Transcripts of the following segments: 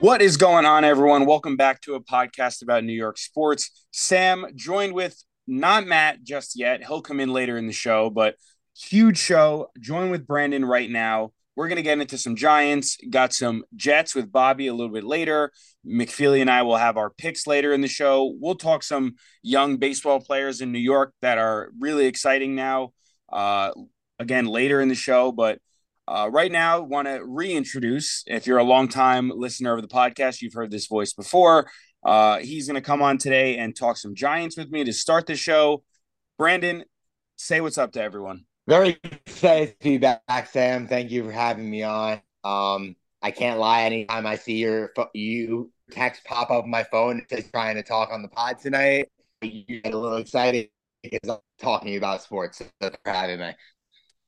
What is going on, everyone? Welcome back to a podcast about New York sports. Sam joined with not Matt just yet. He'll come in later in the show, but huge show. Join with Brandon right now. We're going to get into some Giants, got some Jets with Bobby a little bit later. McFeely and I will have our picks later in the show. We'll talk some young baseball players in New York that are really exciting now. Uh, again, later in the show, but uh, right now, want to reintroduce. If you're a longtime listener of the podcast, you've heard this voice before. Uh, he's going to come on today and talk some Giants with me to start the show. Brandon, say what's up to everyone. Very excited to be back, Sam. Thank you for having me on. Um, I can't lie. Anytime I see your you text pop up on my phone, just trying to talk on the pod tonight, you get a little excited because I'm talking about sports. So for having me.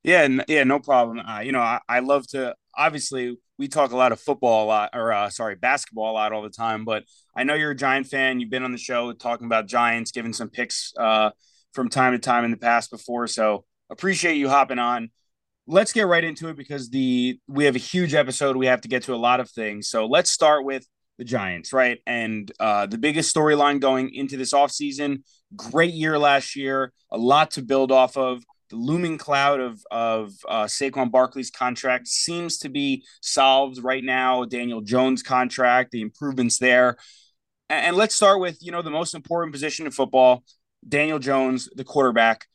Yeah, yeah, no problem. Uh, you know, I, I love to. Obviously, we talk a lot of football a lot, or uh, sorry, basketball a lot all the time. But I know you're a Giant fan. You've been on the show talking about Giants, giving some picks uh, from time to time in the past before. So appreciate you hopping on. Let's get right into it because the we have a huge episode. We have to get to a lot of things. So let's start with the Giants, right? And uh, the biggest storyline going into this offseason. Great year last year, a lot to build off of the looming cloud of of uh, Saquon Barkley's contract seems to be solved right now. Daniel Jones' contract, the improvements there, and, and let's start with you know the most important position in football, Daniel Jones, the quarterback.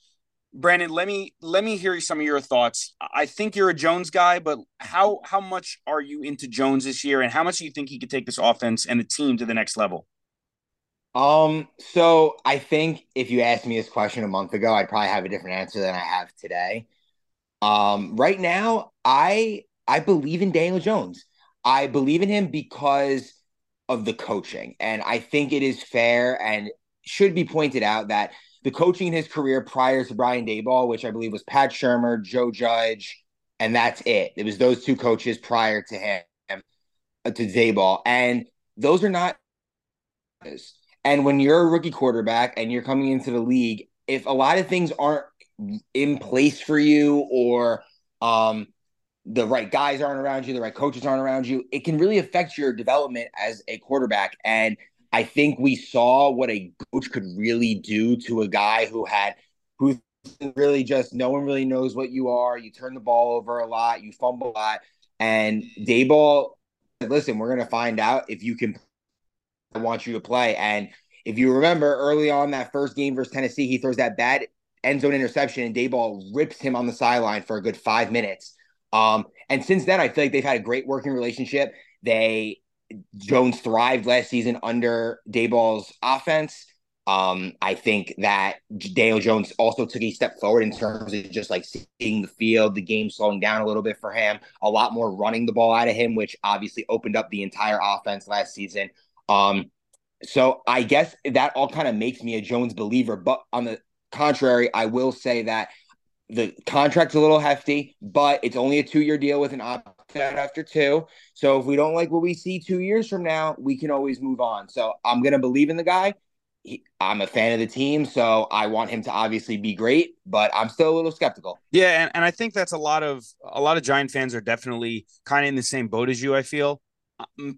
Brandon, let me let me hear some of your thoughts. I think you're a Jones guy, but how how much are you into Jones this year, and how much do you think he could take this offense and the team to the next level? Um, so I think if you asked me this question a month ago, I'd probably have a different answer than I have today. Um, right now, I I believe in Daniel Jones. I believe in him because of the coaching. And I think it is fair and should be pointed out that the coaching in his career prior to Brian Daboll, which I believe was Pat Shurmur, Joe Judge, and that's it. It was those two coaches prior to him, uh, to Dayball. And those are not and when you're a rookie quarterback and you're coming into the league, if a lot of things aren't in place for you or um, the right guys aren't around you, the right coaches aren't around you, it can really affect your development as a quarterback. And I think we saw what a coach could really do to a guy who had who really just no one really knows what you are. You turn the ball over a lot, you fumble a lot, and Daboll. Listen, we're gonna find out if you can I want you to play. And if you remember early on that first game versus Tennessee, he throws that bad end zone interception and Daboll rips him on the sideline for a good five minutes. Um, and since then, I feel like they've had a great working relationship. They Jones thrived last season under Daboll's offense. Um, I think that Daniel Jones also took a step forward in terms of just like seeing the field, the game slowing down a little bit for him, a lot more running the ball out of him, which obviously opened up the entire offense last season. Um, so I guess that all kind of makes me a Jones believer. But on the contrary, I will say that the contract's a little hefty, but it's only a two year deal with an opt out after two. So if we don't like what we see two years from now, we can always move on. So I'm going to believe in the guy. He, I'm a fan of the team, so I want him to obviously be great, but I'm still a little skeptical. Yeah, and, and I think that's a lot of a lot of Giant fans are definitely kind of in the same boat as you. I feel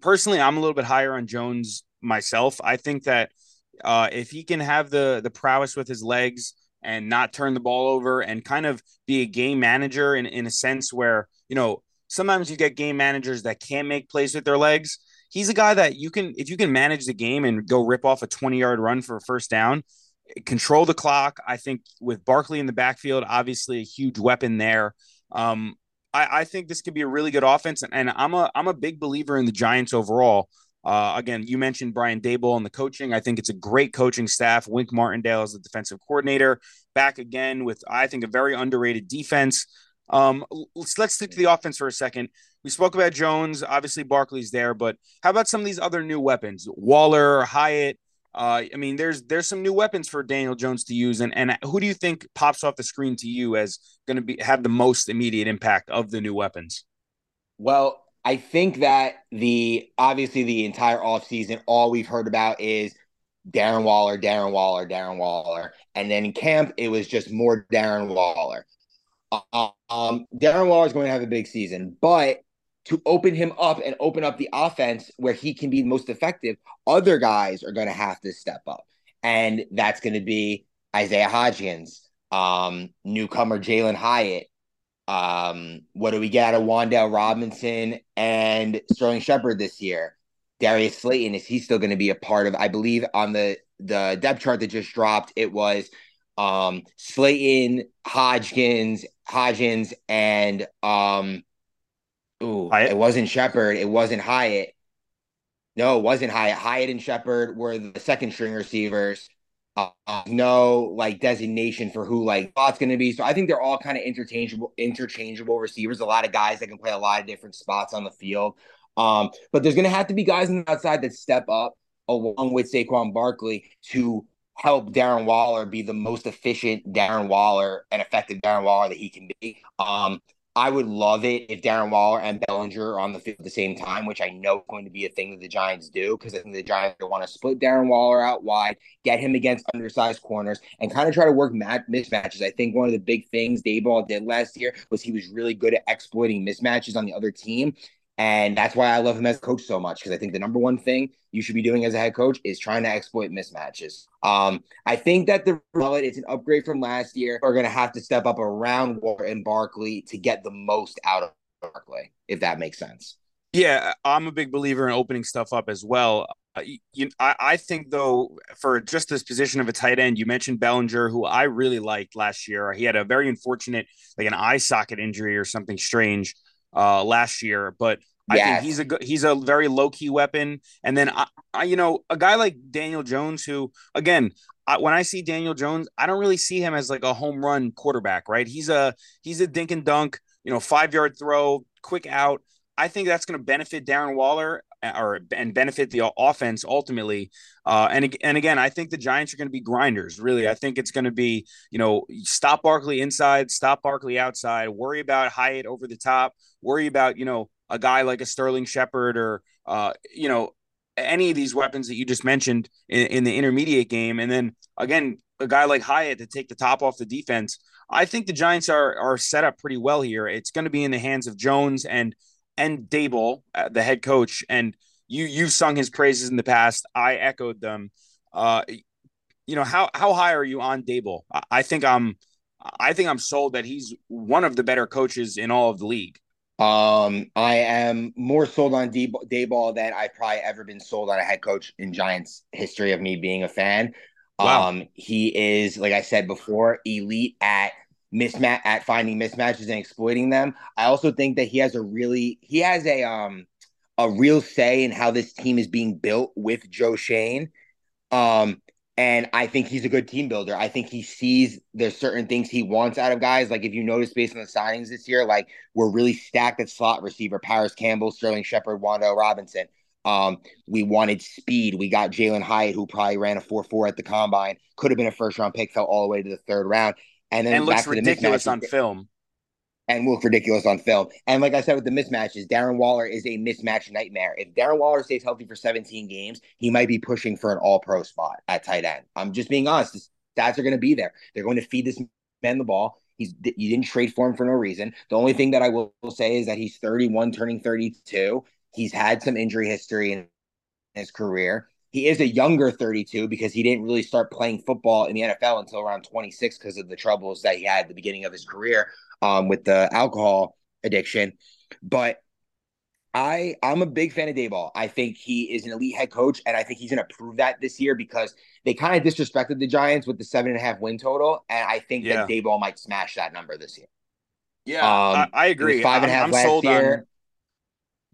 personally, I'm a little bit higher on Jones myself. I think that uh, if he can have the the prowess with his legs and not turn the ball over and kind of be a game manager in, in a sense where, you know, sometimes you get game managers that can't make plays with their legs. He's a guy that you can, if you can manage the game and go rip off a 20 yard run for a first down, control the clock. I think with Barkley in the backfield, obviously a huge weapon there. Um, I, I think this could be a really good offense, and I'm a I'm a big believer in the Giants overall. Uh, again, you mentioned Brian Daboll and the coaching. I think it's a great coaching staff. Wink Martindale is the defensive coordinator, back again with I think a very underrated defense. Um, let's let's stick to the offense for a second. We spoke about Jones. Obviously, Barkley's there, but how about some of these other new weapons? Waller, Hyatt, uh, I mean, there's there's some new weapons for Daniel Jones to use, and and who do you think pops off the screen to you as going to be have the most immediate impact of the new weapons? Well, I think that the obviously the entire offseason, all we've heard about is Darren Waller, Darren Waller, Darren Waller, and then in camp it was just more Darren Waller. Um, Darren Waller is going to have a big season, but to open him up and open up the offense where he can be most effective, other guys are going to have to step up. And that's going to be Isaiah Hodgins, um, newcomer Jalen Hyatt. Um, what do we get out of Wan'Dale Robinson and Sterling Shepard this year? Darius Slayton, is he still going to be a part of? I believe on the the depth chart that just dropped, it was um Slayton, Hodgins, Hodgins, and um ooh, Hyatt? it wasn't Shepard, it wasn't Hyatt. No, it wasn't Hyatt. Hyatt and Shepard were the second string receivers. Uh, no like designation for who like thought's going to be. So I think they're all kind of interchangeable, interchangeable receivers. A lot of guys that can play a lot of different spots on the field. Um, but there's going to have to be guys on the outside that step up along with Saquon Barkley to help Darren Waller be the most efficient Darren Waller and effective Darren Waller that he can be. Um, I would love it if Darren Waller and Bellinger are on the field at the same time, which I know is going to be a thing that the Giants do because I think the Giants want to split Darren Waller out wide, get him against undersized corners, and kind of try to work mat- mismatches. I think one of the big things Daboll did last year was he was really good at exploiting mismatches on the other team. And that's why I love him as coach so much because I think the number one thing you should be doing as a head coach is trying to exploit mismatches. Um, I think that the mullet is an upgrade from last year. Are going to have to step up around Waller and Barkley to get the most out of Barkley, if that makes sense. Yeah, I'm a big believer in opening stuff up as well. Uh, you, I, I think though, for just this position of a tight end, you mentioned Bellinger, who I really liked last year. He had a very unfortunate, like an eye socket injury or something strange uh, last year, but I yes. think he's a he's a very low key weapon. And then I, I, you know, a guy like Daniel Jones, who again, I, when I see Daniel Jones, I don't really see him as like a home run quarterback, right? He's a he's a dink and dunk, you know, five yard throw, quick out. I think that's going to benefit Darren Waller or and benefit the offense ultimately. Uh, and and again, I think the Giants are going to be grinders. Really, I think it's going to be you know stop Barkley inside, stop Barkley outside, worry about Hyatt over the top, worry about you know a guy like a Sterling Shepard or uh, you know any of these weapons that you just mentioned in, in the intermediate game, and then again a guy like Hyatt to take the top off the defense. I think the Giants are are set up pretty well here. It's going to be in the hands of Jones and and Daboll, uh, the head coach, and you you've sung his praises in the past. I echoed them. Uh, you know how how high are you on Daboll? I, think I'm I think I'm sold that he's one of the better coaches in all of the league. Um, I am more sold on D- Daboll than I've probably ever been sold on a head coach in Giants history of me being a fan. Wow. Um, he is, like I said before, elite at mismatch at finding mismatches and exploiting them. I also think that he has a really he has a um a real say in how this team is being built with Joe Schoen. Um, and I think he's a good team builder. I think he sees there's certain things he wants out of guys. Like if you notice based on the signings this year, like we're really stacked at slot receiver, Parris Campbell, Sterling Shepard, Wan'Dale Robinson. Um, we wanted speed. We got Jalen Hyatt, who probably ran a 4-4 at the combine, could have been a first round pick, fell all the way to the third round. And then and looks ridiculous on film. And look ridiculous on film. And like I said with the mismatches, Darren Waller is a mismatch nightmare. If Darren Waller stays healthy for 17 games, he might be pushing for an all pro spot at tight end. I'm just being honest. The stats are going to be there. They're going to feed this man the ball. He's you didn't trade for him for no reason. The only thing that I will say is that he's 31, turning 32. He's had some injury history in his career. He is a younger 32 because he didn't really start playing football in the NFL until around 26 because of the troubles that he had at the beginning of his career um, with the alcohol addiction. But I I'm a big fan of Daboll. I think he is an elite head coach, and I think he's going to prove that this year because they kind of disrespected the Giants with the seven and a half win total, and I think yeah. that Daboll might smash that number this year. Yeah, um, I, I, agree. Five and a half I'm, I'm last year. On,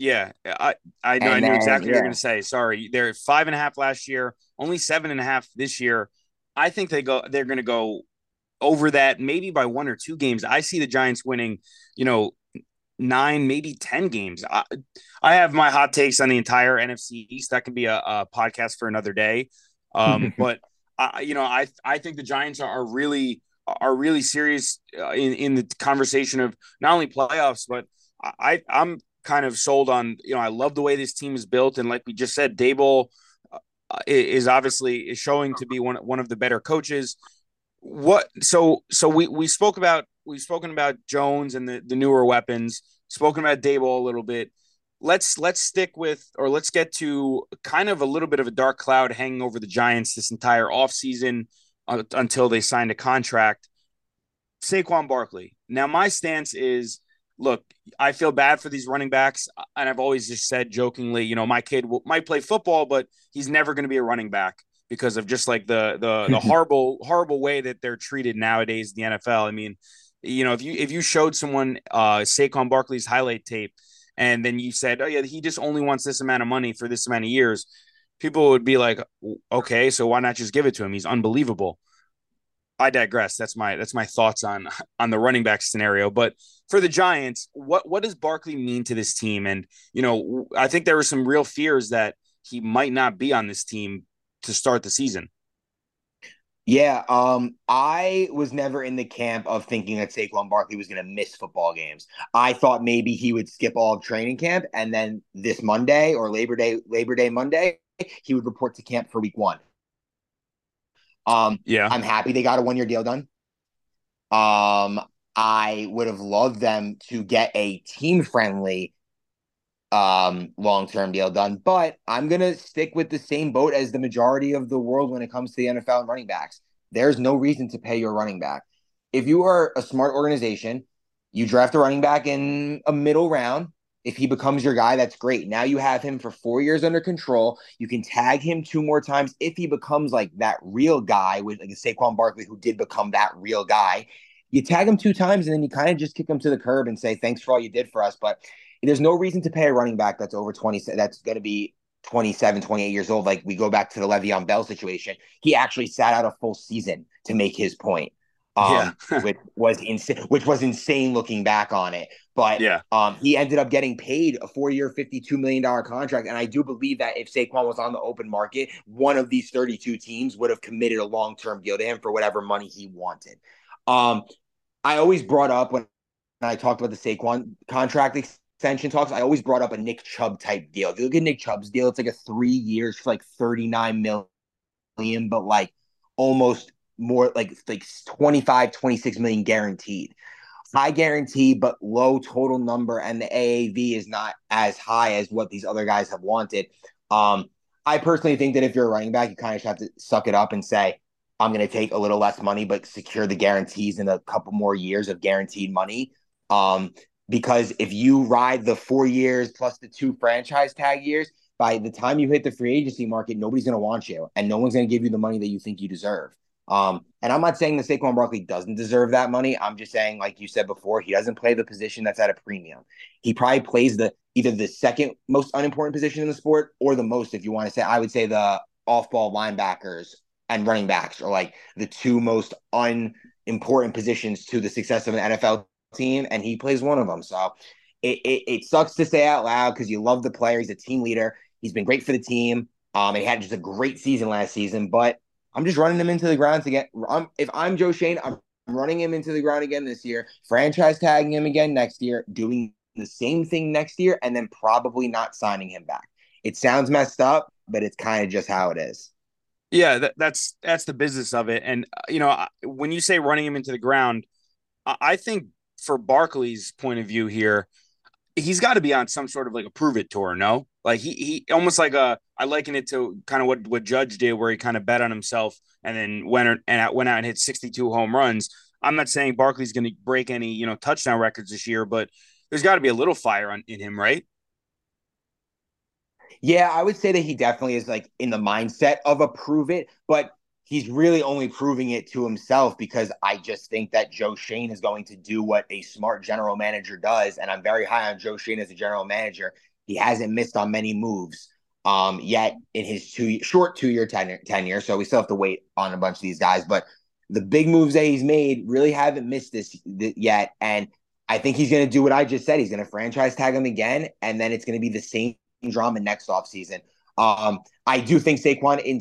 yeah, I I, know, I knew exactly yeah. what you're going to say. Sorry, they're five and a half last year, only seven and a half this year. I think they go. They're going to go over that, maybe by one or two games. I see the Giants winning. You know, nine, maybe 10 games. I, I, have my hot takes on the entire NFC East. That can be a, a podcast for another day. Um, but I, you know, I, I think the Giants are really, are really serious uh, in, in the conversation of not only playoffs, but I, I'm kind of sold on, you know, I love the way this team is built. And like we just said, Daboll uh, is obviously is showing to be one, one of the better coaches. What, so, so we, we spoke about, we've spoken about Jones and the, the newer weapons, spoken about Daboll a little bit. let's let's stick with or let's get to kind of a little bit of a dark cloud hanging over the Giants this entire offseason uh, until they signed a contract. Saquon Barkley. Now my stance is look, I feel bad for these running backs and I've always just said jokingly, you know, my kid will, might play football but he's never going to be a running back because of just like the the the horrible horrible way that they're treated nowadays in the NFL. I mean, you know, if you if you showed someone uh Saquon Barkley's highlight tape and then you said, "Oh yeah, he just only wants this amount of money for this amount of years," people would be like, "Okay, so why not just give it to him? He's unbelievable." I digress. That's my that's my thoughts on on the running back scenario. But for the Giants, what what does Barkley mean to this team? And you know, I think there were some real fears that he might not be on this team to start the season. Yeah, um, I was never in the camp of thinking that Saquon Barkley was going to miss football games. I thought maybe he would skip all of training camp, and then this Monday or Labor Day, Labor Day Monday, he would report to camp for Week One. Um, yeah, I'm happy they got a one year deal done. Um, I would have loved them to get a team friendly um, long term deal done. But I'm going to stick with the same boat as the majority of the world when it comes to the NFL and running backs. There's no reason to pay your running back. If you are a smart organization, you draft a running back in a middle round. If he becomes your guy, that's great. Now you have him for four years under control. You can tag him two more times if he becomes like that real guy with like a Saquon Barkley, who did become that real guy. You tag him two times and then you kind of just kick him to the curb and say, thanks for all you did for us. But there's no reason to pay a running back that's over 20 that's going to be 27 28 years old like we go back to the Le'Veon Bell situation he actually sat out a full season to make his point um, yeah. which was insane which was insane looking back on it but yeah um he ended up getting paid a four-year 52 million dollar contract and i do believe that if Saquon was on the open market one of these 32 teams would have committed a long-term deal to him for whatever money he wanted um i always brought up when I talked about the Saquon contract extension talks, I always brought up a Nick Chubb type deal. If you look at Nick Chubb's deal, it's like a three years for like 39 million, but like almost more like like 25, 26 million guaranteed. High guarantee, but low total number, and the AAV is not as high as what these other guys have wanted. Um, I personally think that if you're a running back, you kind of have to suck it up and say, I'm going to take a little less money, but secure the guarantees in a couple more years of guaranteed money. Um, because if you ride the four years plus the two franchise tag years, by the time you hit the free agency market, nobody's going to want you, and no one's going to give you the money that you think you deserve. Um, and I'm not saying that Saquon Barkley doesn't deserve that money. I'm just saying, like you said before, he doesn't play the position that's at a premium. He probably plays the either the second most unimportant position in the sport or the most, if you want to say. I would say the off-ball linebackers and running backs are like the two most unimportant positions to the success of an NFL team, and he plays one of them. So it, it, it sucks to say out loud because you love the player. He's a team leader. He's been great for the team. Um, he had just a great season last season, but I'm just running him into the ground to get. I'm, if I'm Joe Schoen, I'm running him into the ground again this year, franchise tagging him again next year, doing the same thing next year, and then probably not signing him back. It sounds messed up, but it's kind of just how it is. Yeah, that, that's that's the business of it. And uh, you know, when you say running him into the ground, I think for Barkley's point of view here, he's got to be on some sort of like a prove it tour, no? Like he he almost like a I liken it to kind of what what Judge did, where he kind of bet on himself and then went and went out and hit 62 home runs. I'm not saying Barkley's going to break any you know touchdown records this year, but there's got to be a little fire on, in him, right? Yeah, I would say that he definitely is like in the mindset of a prove it, but he's really only proving it to himself because I just think that Joe Schoen is going to do what a smart general manager does. And I'm very high on Joe Schoen as a general manager. He hasn't missed on many moves um, yet in his two short two year tenure, tenure. So we still have to wait on a bunch of these guys. But the big moves that he's made really haven't missed this th- yet. And I think he's going to do what I just said. He's going to franchise tag him again. And then it's going to be the same drama next offseason. Um, I do think Saquon in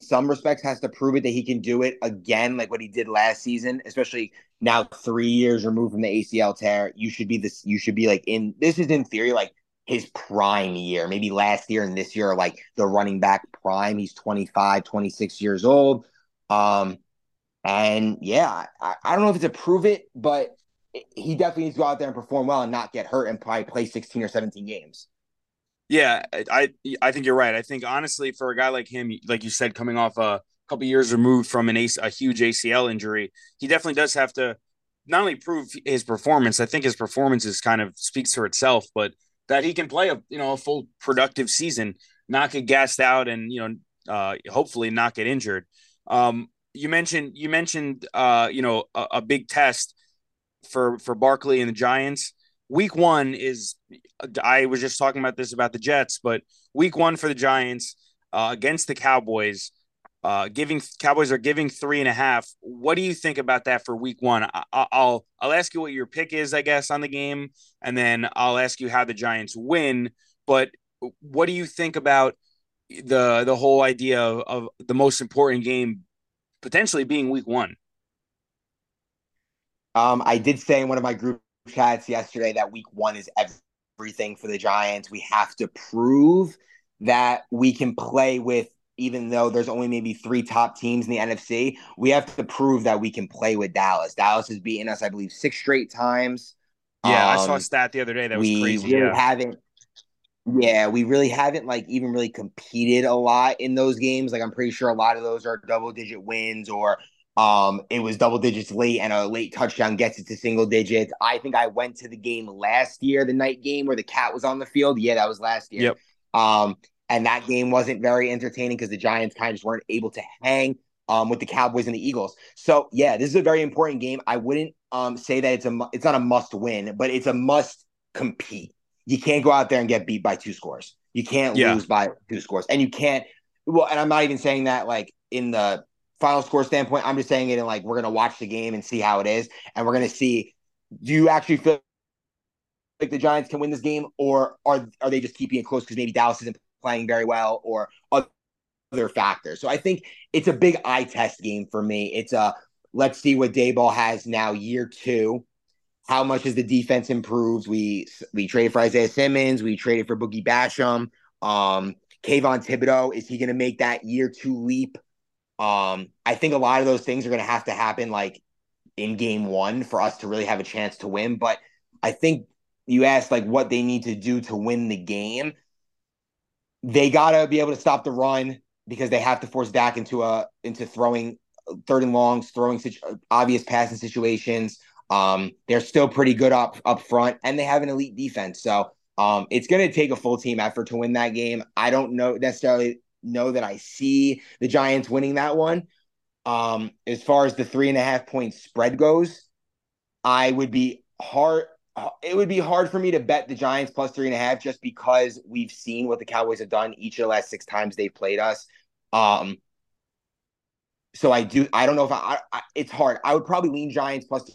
some respects has to prove it that he can do it again, like what he did last season, especially now three years removed from the ACL tear. You should be this, you should be like in this is in theory like his prime year. Maybe last year and this year like the running back prime. He's 25, 26 years old. Um, and yeah, I, I don't know if it's a prove it, but he definitely needs to go out there and perform well and not get hurt and probably play 16 or 17 games. Yeah, I I think you're right. I think honestly, for a guy like him, like you said, coming off a couple years removed from an a huge ACL injury, he definitely does have to not only prove his performance. I think his performance is kind of speaks for itself, but that he can play a you know a full productive season, not get gassed out, and you know uh, hopefully not get injured. Um, you mentioned you mentioned uh, you know a, a big test for for Barkley and the Giants week one is I was just talking about this about the Jets, but week one for the Giants uh, against the Cowboys, uh, giving Cowboys are giving three and a half. What do you think about that for week one? I, I'll I'll ask you what your pick is, I guess, on the game, and then I'll ask you how the Giants win. But what do you think about the the whole idea of, of the most important game potentially being week one? Um, I did say in one of my group chats yesterday that week one is everything for the Giants. We have to prove that we can play with, even though there's only maybe three top teams in the NFC, we have to prove that we can play with Dallas. Dallas has beaten us, I believe, six straight times. Yeah, um, I saw a um, stat the other day that was we crazy. Really yeah. haven't yeah, we really haven't like even really competed a lot in those games. Like I'm pretty sure a lot of those are double digit wins or um, it was double digits late, and a late touchdown gets it to single digits. I think I went to the game last year, the night game where the cat was on the field. Yeah, that was last year. Yep. Um, and that game wasn't very entertaining because the Giants kind of just weren't able to hang um, with the Cowboys and the Eagles. So yeah, this is a very important game. I wouldn't um, say that it's a it's not a must win, but it's a must compete. You can't go out there and get beat by two scores. You can't yeah. lose by two scores, and you can't. Well, and I'm not even saying that like in the final score standpoint. I'm just saying it in like we're gonna watch the game and see how it is, and we're gonna see. Do you actually feel like the Giants can win this game, or are are they just keeping it close because maybe Dallas isn't playing very well, or other factors? So I think it's a big eye test game for me. It's a let's see what Daboll has now, year two. How much has the defense improved? We we traded for Isaiah Simmons. We traded for Boogie Basham. Um, Kayvon Thibodeaux is he going to make that year two leap? Um, I think a lot of those things are going to have to happen like in game one for us to really have a chance to win. But I think you asked like what they need to do to win the game. They got to be able to stop the run because they have to force Dak into a into throwing third and longs, throwing situ- obvious passing situations. Um, they're still pretty good up up front, and they have an elite defense. So um, it's going to take a full team effort to win that game. I don't know necessarily know that I see the Giants winning that one. Um, as far as the three and a half point spread goes, I would be hard. It would be hard for me to bet the Giants plus three and a half just because we've seen what the Cowboys have done each of the last six times they've played us. Um, so I do. I don't know if I, I it's hard. I would probably lean Giants plus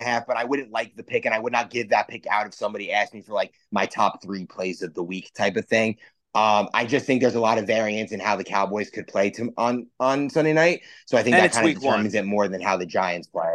half, but I wouldn't like the pick, and I would not give that pick out if somebody asked me for like my top three plays of the week type of thing. Um, I just think there's a lot of variance in how the Cowboys could play to, on on Sunday night. So I think and that kind of determines one. it more than how the Giants play.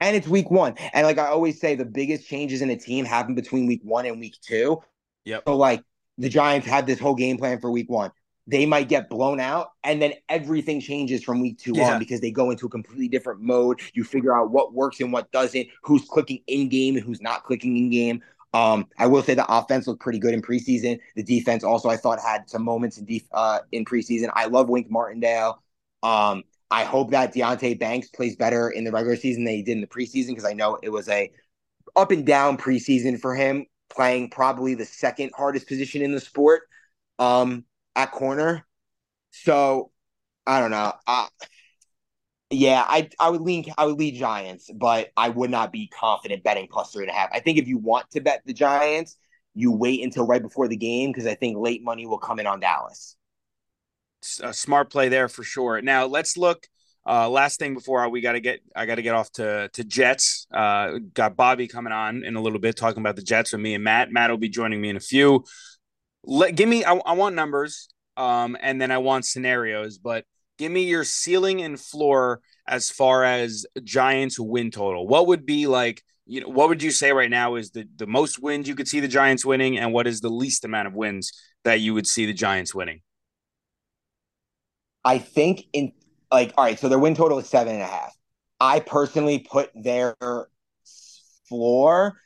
And it's week one. And like I always say, the biggest changes in a team happen between week one and week two. Yep. So like the Giants had this whole game plan for week one. They might get blown out, and then everything changes from week two yeah. on because they go into a completely different mode. You figure out what works and what doesn't, who's clicking in game and who's not clicking in game. Um, I will say the offense looked pretty good in preseason. The defense also, I thought, had some moments in def- uh, in preseason. I love Wink Martindale. Um, I hope that Deonte Banks plays better in the regular season than he did in the preseason because I know it was a up and down preseason for him, playing probably the second hardest position in the sport um, at corner. So I don't know. Uh, yeah, I I would lean I would lead Giants, but I would not be confident betting plus three and a half. I think if you want to bet the Giants, you wait until right before the game because I think late money will come in on Dallas. A smart play there for sure. Now let's look. Uh, last thing before we got to get, I got to get off to to Jets. Uh, got Bobby coming on in a little bit talking about the Jets with me and Matt. Matt will be joining me in a few. Let give me. I, I want numbers, um, and then I want scenarios. But give me your ceiling and floor as far as Giants win total. What would be like, you know, what would you say right now is the, the most wins you could see the Giants winning, and what is the least amount of wins that you would see the Giants winning? I think in like, all right, so their win total is seven and a half. I personally put their floor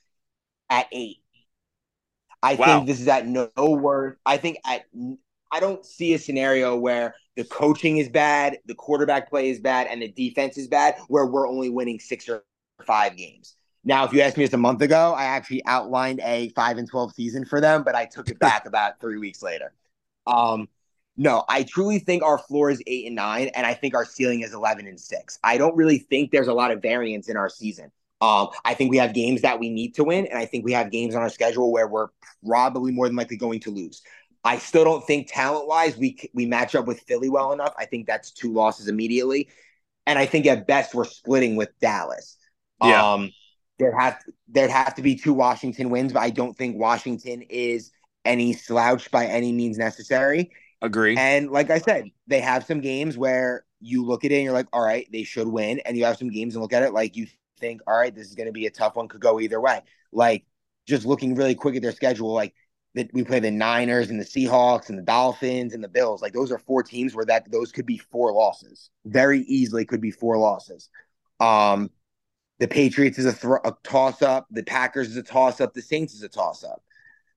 at eight. I wow. think this is at no worse. I think at I don't see a scenario where the coaching is bad, the quarterback play is bad, and the defense is bad, where we're only winning six or five games. Now, if you asked me just a month ago, I actually outlined a five and twelve season for them, but I took it back about three weeks later. Um, no, I truly think our floor is eight and nine, and I think our ceiling is eleven and six. I don't really think there's a lot of variance in our season. Um, I think we have games that we need to win, and I think we have games on our schedule where we're probably more than likely going to lose. I still don't think talent wise we we match up with Philly well enough. I think that's two losses immediately, and I think at best we're splitting with Dallas. Yeah. Um, there have there'd have to be two Washington wins, but I don't think Washington is any slouch by any means necessary. Agree. And like I said, they have some games where you look at it and you're like, all right, they should win, and you have some games and look at it like you think, all right, this is going to be a tough one, could go either way. Like just looking really quick at their schedule, like that we play the Niners and the Seahawks and the Dolphins and the Bills. Like those are four teams where that those could be four losses. Very easily could be four losses. Um, the Patriots is a, th- a toss up. The Packers is a toss up. The Saints is a toss up.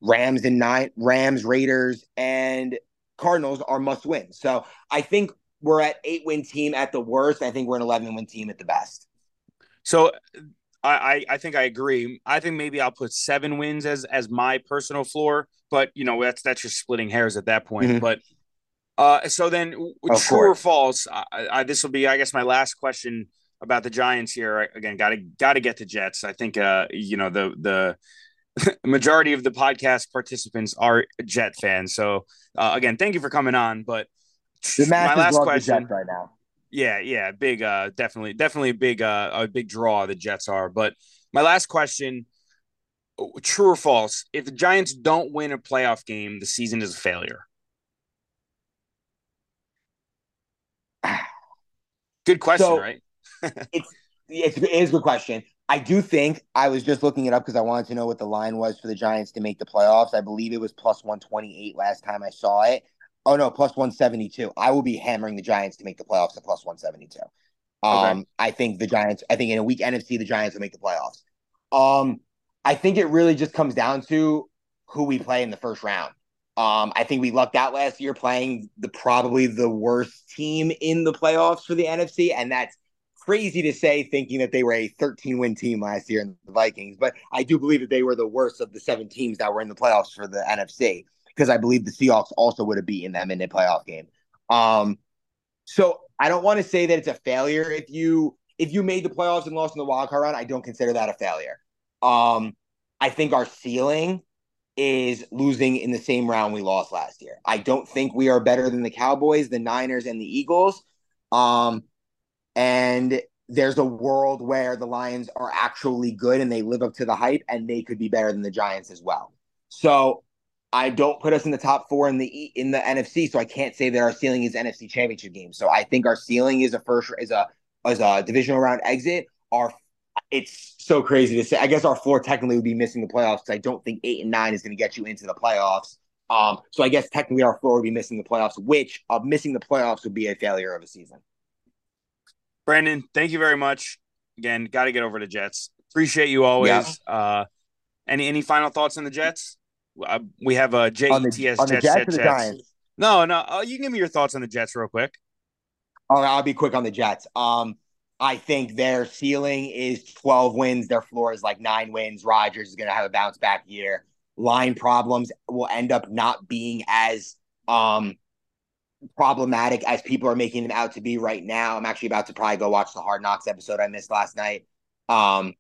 Rams and nine Rams, Raiders, and Cardinals are must win. So I think we're at eight win team at the worst. I think we're an eleven win team at the best. So I, I think I agree. I think maybe I'll put seven wins as as my personal floor, but you know that's that's just splitting hairs at that point. Mm-hmm. But uh, so then of true course. or false? I, I, this will be, I guess, my last question about the Giants here. Again, got to got to get the Jets. I think uh, you know the the majority of the podcast participants are Jet fans. So uh, again, thank you for coming on. But the my last question right now. Yeah, yeah, big, uh, definitely, definitely a big, uh, a big draw. The Jets are. But my last question: True or false? If the Giants don't win a playoff game, the season is a failure. Good question, so, right? it's, it's it is a good question. I do think I was just looking it up because I wanted to know what the line was for the Giants to make the playoffs. I believe it was plus 128 last time I saw it. Oh no, plus 172. I will be hammering the Giants to make the playoffs at plus 172. Um, okay. I think the Giants, I think in a weak NFC, the Giants will make the playoffs. Um, I think it really just comes down to who we play in the first round. Um, I think we lucked out last year playing the probably the worst team in the playoffs for the NFC, and that's crazy to say thinking that they were a 13 win team last year in the Vikings, but I do believe that they were the worst of the seven teams that were in the playoffs for the NFC because I believe the Seahawks also would have beaten them in the playoff game. Um, so I don't want to say that it's a failure if you if you made the playoffs and lost in the wild card round. I don't consider that a failure. Um, I think our ceiling is losing in the same round we lost last year. I don't think we are better than the Cowboys, the Niners, and the Eagles. Um, and there's a world where the Lions are actually good and they live up to the hype and they could be better than the Giants as well. So I don't put us in the top four in the in the NFC, so I can't say that our ceiling is NFC Championship game. So I think our ceiling is a first is a as a divisional round exit. Our it's so crazy to say. I guess our floor technically would be missing the playoffs because I don't think eight and nine is going to get you into the playoffs. Um, so I guess technically our floor would be missing the playoffs, which uh, missing the playoffs would be a failure of a season. Brandon, thank you very much. Again, got to get over to Jets. Appreciate you always. Yeah. Uh, any any final thoughts on the Jets? Uh, we have a J E T S Jets. Jets, Jets. No, no. Uh, you can give me your thoughts on the Jets real quick. Oh, I'll be quick on the Jets. Um, I think their ceiling is 12 wins. Their floor is like nine wins. Rodgers is going to have a bounce back year. Line problems will end up not being as um problematic as people are making them out to be right now. I'm actually about to probably go watch the Hard Knocks episode I missed last night. Um,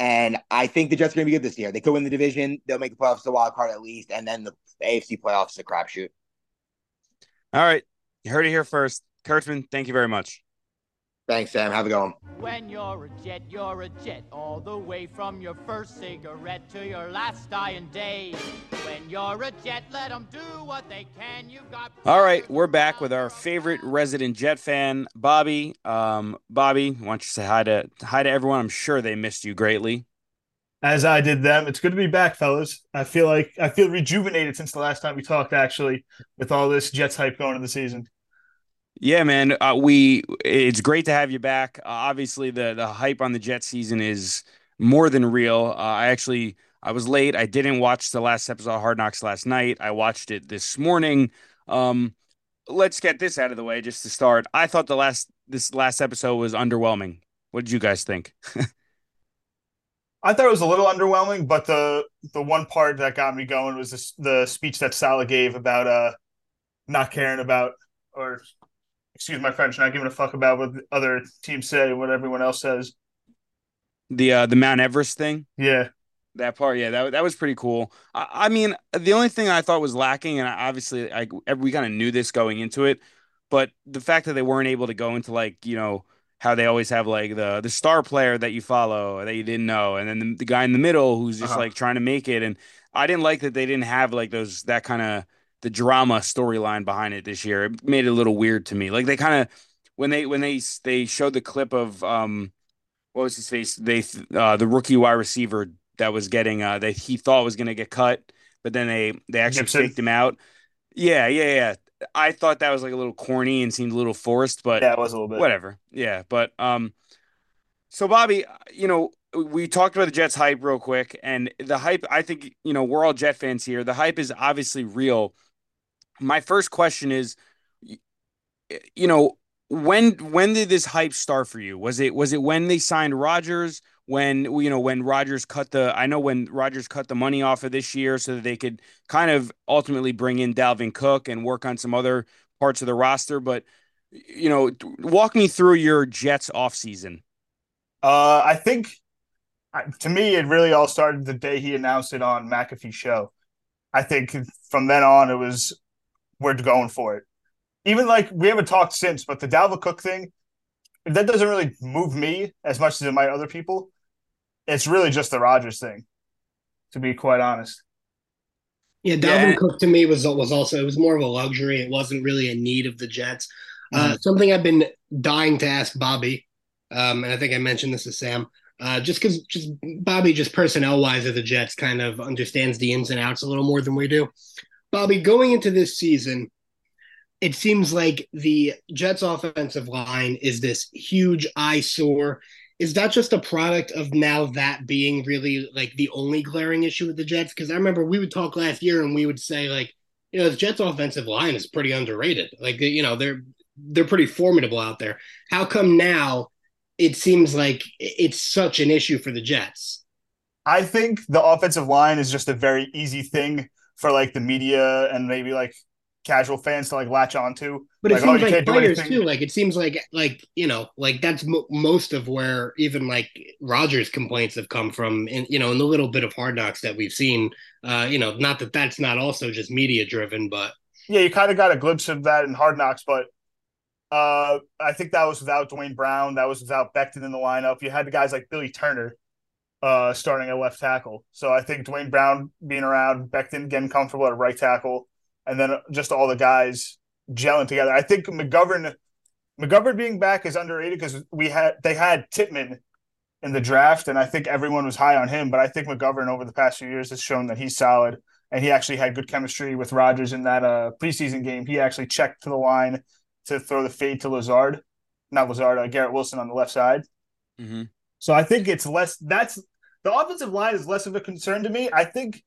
and I think the Jets are going to be good this year. They could win the division. They'll make the playoffs, the wild card at least, and then the AFC playoffs a crapshoot. All right, you heard it here first. Kurtzman, thank you very much. Thanks, Sam. Have a good one. When you're a jet, you're a jet all the way from your first cigarette to your last dying day. When you're a jet, let them do what they can. You got. All right, we're back with our favorite resident Jet fan, Bobby. Um, Bobby, why don't you say hi to hi to everyone? I'm sure they missed you greatly. As I did them, it's good to be back, fellas. I feel like I feel rejuvenated since the last time we talked. Actually, with all this Jets hype going in the season. Yeah, man. Uh, we it's great to have you back. Uh, obviously, the the hype on the Jet season is more than real. Uh, I actually I was late. I didn't watch the last episode of Hard Knocks last night. I watched it this morning. Um, let's get this out of the way just to start. I thought the last this last episode was underwhelming. What did you guys think? I thought it was a little underwhelming, but the the one part that got me going was this, the speech that Salah gave about uh not caring about or excuse my French, not giving a fuck about what other teams say, what everyone else says. The uh the Mount Everest thing. Yeah, that part, yeah, that that was pretty cool. I, I mean, the only thing I thought was lacking, and obviously, I we kind of knew this going into it, but the fact that they weren't able to go into like you know how they always have like the the star player that you follow that you didn't know, and then the, the guy in the middle who's just uh-huh. like trying to make it. And I didn't like that they didn't have like those that kind of the drama storyline behind it this year. It made it a little weird to me. Like they kind of when they when they they showed the clip of um what was his face they uh the rookie wide receiver that was getting uh that he thought was gonna get cut, but then they they actually Gipson. faked him out. Yeah, yeah, yeah. I thought that was like a little corny and seemed a little forced, but yeah, it was a little bit. Whatever. Yeah, but um, so Bobby, you know, we talked about the Jets hype real quick, and the hype. I think you know we're all Jet fans here. The hype is obviously real. My first question is, you know, when when did this hype start for you? Was it was it when they signed Rodgers when you know when Rodgers cut the I know when Rodgers cut the money off of this year so that they could kind of ultimately bring in Dalvin Cook and work on some other parts of the roster but you know walk me through your Jets offseason. Uh I think to me it really all started the day he announced it on McAfee show. I think from then on it was we're going for it. Even like we haven't talked since but the Dalvin Cook thing that doesn't really move me as much as it might other people it's really just the Rodgers thing, to be quite honest. Yeah, Dalvin yeah. Cook to me was was also it was more of a luxury. It wasn't really a need of the Jets. Uh, mm-hmm. Uh, something I've been dying to ask Bobby, um, and I think I mentioned this to Sam. Uh, just because just Bobby, just personnel wise of the Jets, kind of understands the ins and outs a little more than we do. Bobby, going into this season, it seems like the Jets' offensive line is this huge eyesore is that just a product of now that being really like the only glaring issue with the Jets? Because I remember we would talk last year and we would say like, you know, the Jets offensive line is pretty underrated. Like, you know, they're they're pretty formidable out there. How come now it seems like it's such an issue for the Jets? I think the offensive line is just a very easy thing for like the media and maybe like casual fans to like latch onto. But like, it seems oh, like players too. Like it seems like like you know like that's mo- most of where even like Rodgers complaints have come from. In you know in the little bit of hard knocks that we've seen. Uh, you know, not that that's not also just media driven, but yeah, you kind of got a glimpse of that in hard knocks, but. Uh, I think that was without Duane Brown. That was without Becton in the lineup. You had the guys like Billy Turner, uh, starting at left tackle. So I think Duane Brown being around, Becton getting comfortable at right tackle, and then just all the guys gelling together. I think McGovern McGovern being back is underrated because we had they had Tippmann in the draft, and I think everyone was high on him. But I think McGovern over the past few years has shown that he's solid, and he actually had good chemistry with Rodgers in that uh, preseason game. He actually checked to the line to throw the fade to Lazard, not Lazard, uh, Garrett Wilson on the left side. Mm-hmm. So I think it's less. That's the offensive line is less of a concern to me. I think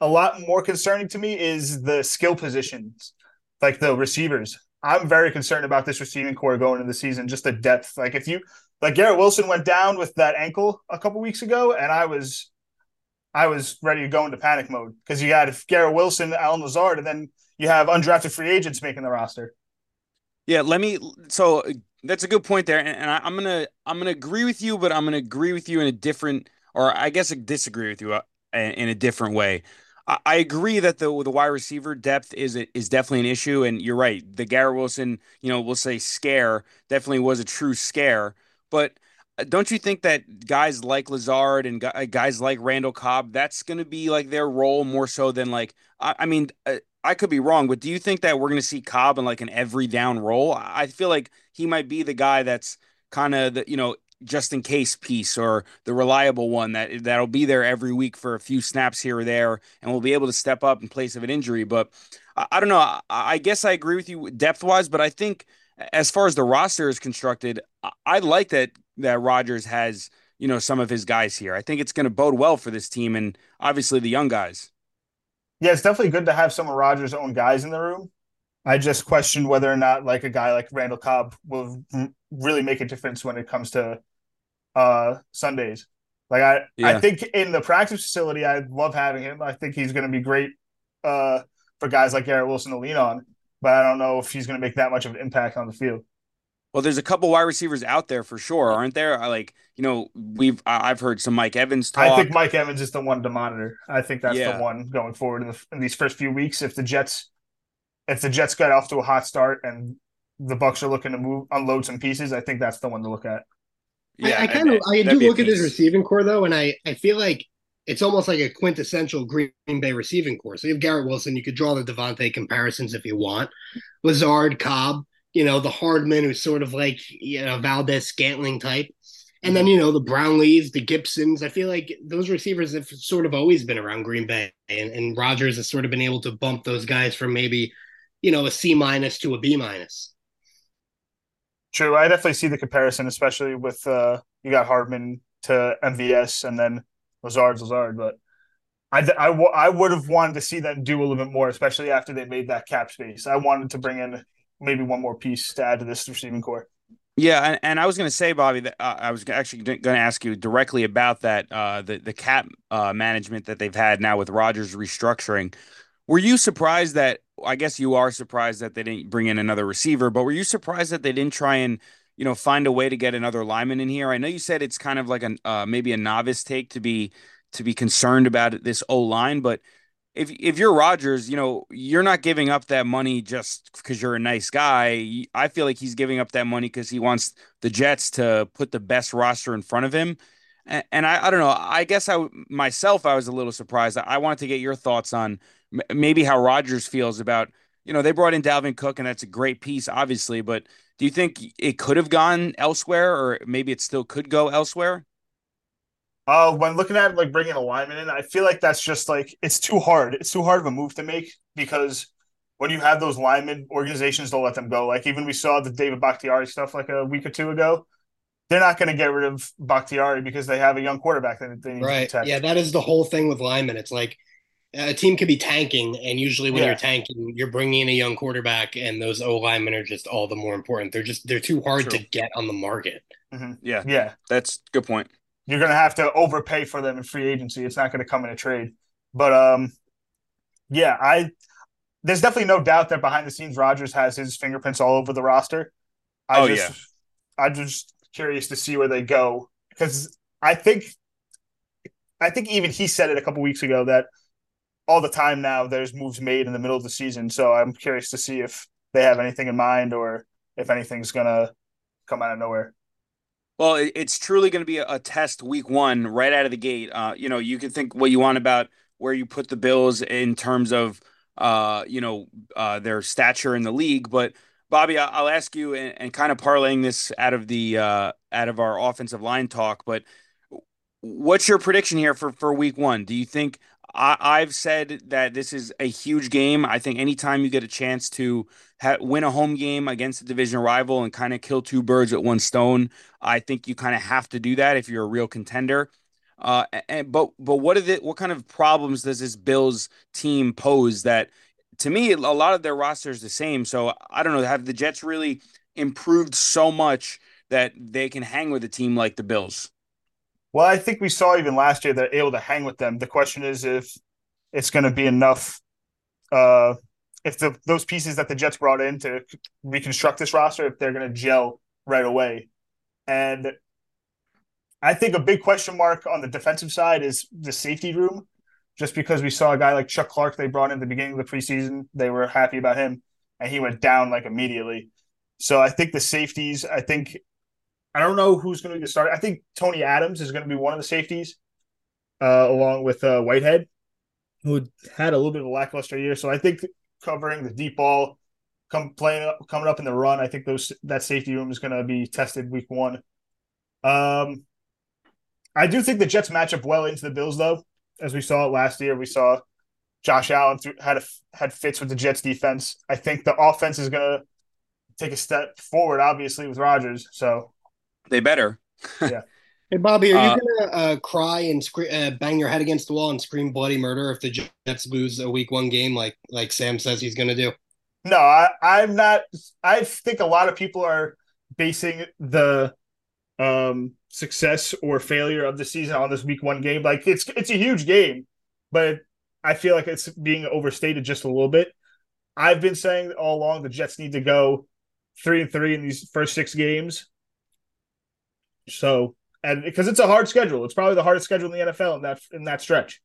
a lot more concerning to me is the skill positions, like the receivers. I'm very concerned about this receiving core going into the season, just the depth. Like if you like Garrett Wilson went down with that ankle a couple weeks ago, and I was I was ready to go into panic mode because you had Garrett Wilson, Allen Lazard, and then you have undrafted free agents making the roster. Yeah, let me. So that's a good point there, and, and I, am gonna I'm gonna agree with you, but I'm gonna agree with you in a different, or I guess I disagree with you uh, in a different way. I agree that the the wide receiver depth is is definitely an issue, and you're right. The Garrett Wilson, you know, we'll say scare definitely was a true scare. But uh, don't you think that guys like Lazard and uh, guys like Randall Cobb, that's going to be like their role more so than like I, I mean, I could be wrong, but do you think that we're going to see Cobb in like an every down role? I feel like he might be the guy that's kind of the you know just in case piece or the reliable one that that'll be there every week for a few snaps here or there and we'll be able to step up in place of an injury. But I, I don't know. I, I, guess I agree with you depth wise, but I think as far as the roster is constructed, I, I like that that Rodgers has you know, some of his guys here. I think it's going to bode well for this team and obviously the young guys. Yeah, it's definitely good to have some of Rodgers' own guys in the room. I just question whether or not like a guy like Randall Cobb will really make a difference when it comes to uh Sundays. Like I, yeah. I think in the practice facility, I love having him. I think he's going to be great uh, for guys like Garrett Wilson to lean on. But I don't know if he's going to make that much of an impact on the field. Well, there's a couple wide receivers out there for sure, aren't there? Like you know, we've I've heard some Mike Evans talk. I think Mike Evans is the one to monitor. I think that's yeah. the one going forward in, the, in these first few weeks. If the Jets, if the Jets got off to a hot start and the Bucs are looking to move unload some pieces, I think that's the one to look at. Yeah, I, I kind of I do look at his receiving core though, and I I feel like it's almost like a quintessential Green Bay receiving core. So you have Garrett Wilson, you could draw the Davante comparisons if you want. Lazard, Cobb, you know, the Hardman who's sort of like you know Valdes Scantling type. And then, you know, the Brownlees, the Gipsons. I feel like those receivers have sort of always been around Green Bay. And, and Rodgers has sort of been able to bump those guys from maybe, you know, a C minus to a B minus. True. I definitely see the comparison, especially with uh, you got Hardman to MVS and then Lazard's Lazard. But I I, I, w- I would have wanted to see them do a little bit more, especially after they made that cap space. I wanted to bring in maybe one more piece to add to this receiving core. Yeah, and, and I was going to say, Bobby, that uh, I was actually going to ask you directly about that uh, the the cap uh, management that they've had now with Rodgers restructuring. Were you surprised that I guess you are surprised that they didn't bring in another receiver, but were you surprised that they didn't try and you know find a way to get another lineman in here? I know you said it's kind of like a uh, maybe a novice take to be to be concerned about this O line, but if if you're Rodgers, you know you're not giving up that money just because you're a nice guy. I feel like he's giving up that money because he wants the Jets to put the best roster in front of him. And, and I, I don't know. I guess I myself I was a little surprised. I wanted to get your thoughts on maybe how Rodgers feels about, you know, they brought in Dalvin Cook and that's a great piece, obviously, but do you think it could have gone elsewhere or maybe it still could go elsewhere? Uh, when looking at like bringing a lineman in, I feel like that's just like it's too hard. It's too hard of a move to make because when you have those linemen, organizations don't let them go. Like even we saw the David Bakhtiari stuff like a week or two ago. They're not going to get rid of Bakhtiari because they have a young quarterback that they need right. to protect. Yeah, that is the whole thing with linemen. It's like a team could be tanking, and usually when yeah. you're tanking, you're bringing in a young quarterback, and those O linemen are just all the more important. They're just they're too hard True. to get on the market. Mm-hmm. Yeah, yeah, that's good point. You're going to have to overpay for them in free agency. It's not going to come in a trade. But um, yeah, I there's definitely no doubt that behind the scenes, Rodgers has his fingerprints all over the roster. I oh just, yeah, I'm just curious to see where they go because I think I think even he said it a couple weeks ago that all the time now there's moves made in the middle of the season. So I'm curious to see if they have anything in mind or if anything's gonna come out of nowhere. Well, it's truly going to be a, test week one right out of the gate. Uh, you know, you can think what you want about where you put the Bills in terms of, uh, you know, uh, their stature in the league. But Bobby, I'll ask you, and, and kind of parlaying this out of the uh, out of our offensive line talk. But what's your prediction here for for week one? Do you think I, have said that this is a huge game. I think anytime you get a chance to ha- win a home game against a division rival and kind of kill two birds with one stone, I think you kind of have to do that if you're a real contender. Uh, and but but what are the what kind of problems does this Bills team pose? That to me, a lot of their roster is the same. So I don't know. Have the Jets really improved so much that they can hang with a team like the Bills? Well, I think we saw even last year they're able to hang with them. The question is if it's going to be enough. Uh, if the those pieces that the Jets brought in to reconstruct this roster, if they're going to gel right away, and I think a big question mark on the defensive side is the safety room. Just because we saw a guy like Chuck Clark they brought in the beginning of the preseason, they were happy about him, and he went down like immediately. So I think the safeties. I think I don't know who's going to be the starter. I think Tony Adams is going to be one of the safeties, uh, along with uh, Whitehead, who had a little bit of a lackluster year. So I think covering the deep ball, come playing coming up in the run, I think those that safety room is going to be tested week one. Um, I do think the Jets match up well into the Bills, though, as we saw it last year. We saw Josh Allen had a, had fits with the Jets defense. I think the offense is going to take a step forward, obviously, with Rodgers. So they better. yeah. Hey Bobby, are you uh, gonna uh, cry and sc- uh, bang your head against the wall and scream bloody murder if the Jets lose a Week One game, like like Sam says he's gonna do? No, I, I'm not. I think a lot of people are basing the um, success or failure of the season on this Week One game. Like it's it's a huge game, but I feel like it's being overstated just a little bit. I've been saying all along the Jets need to go three and three in these first six games. So and because it's a hard schedule, it's probably the hardest schedule in the NFL in that in that stretch.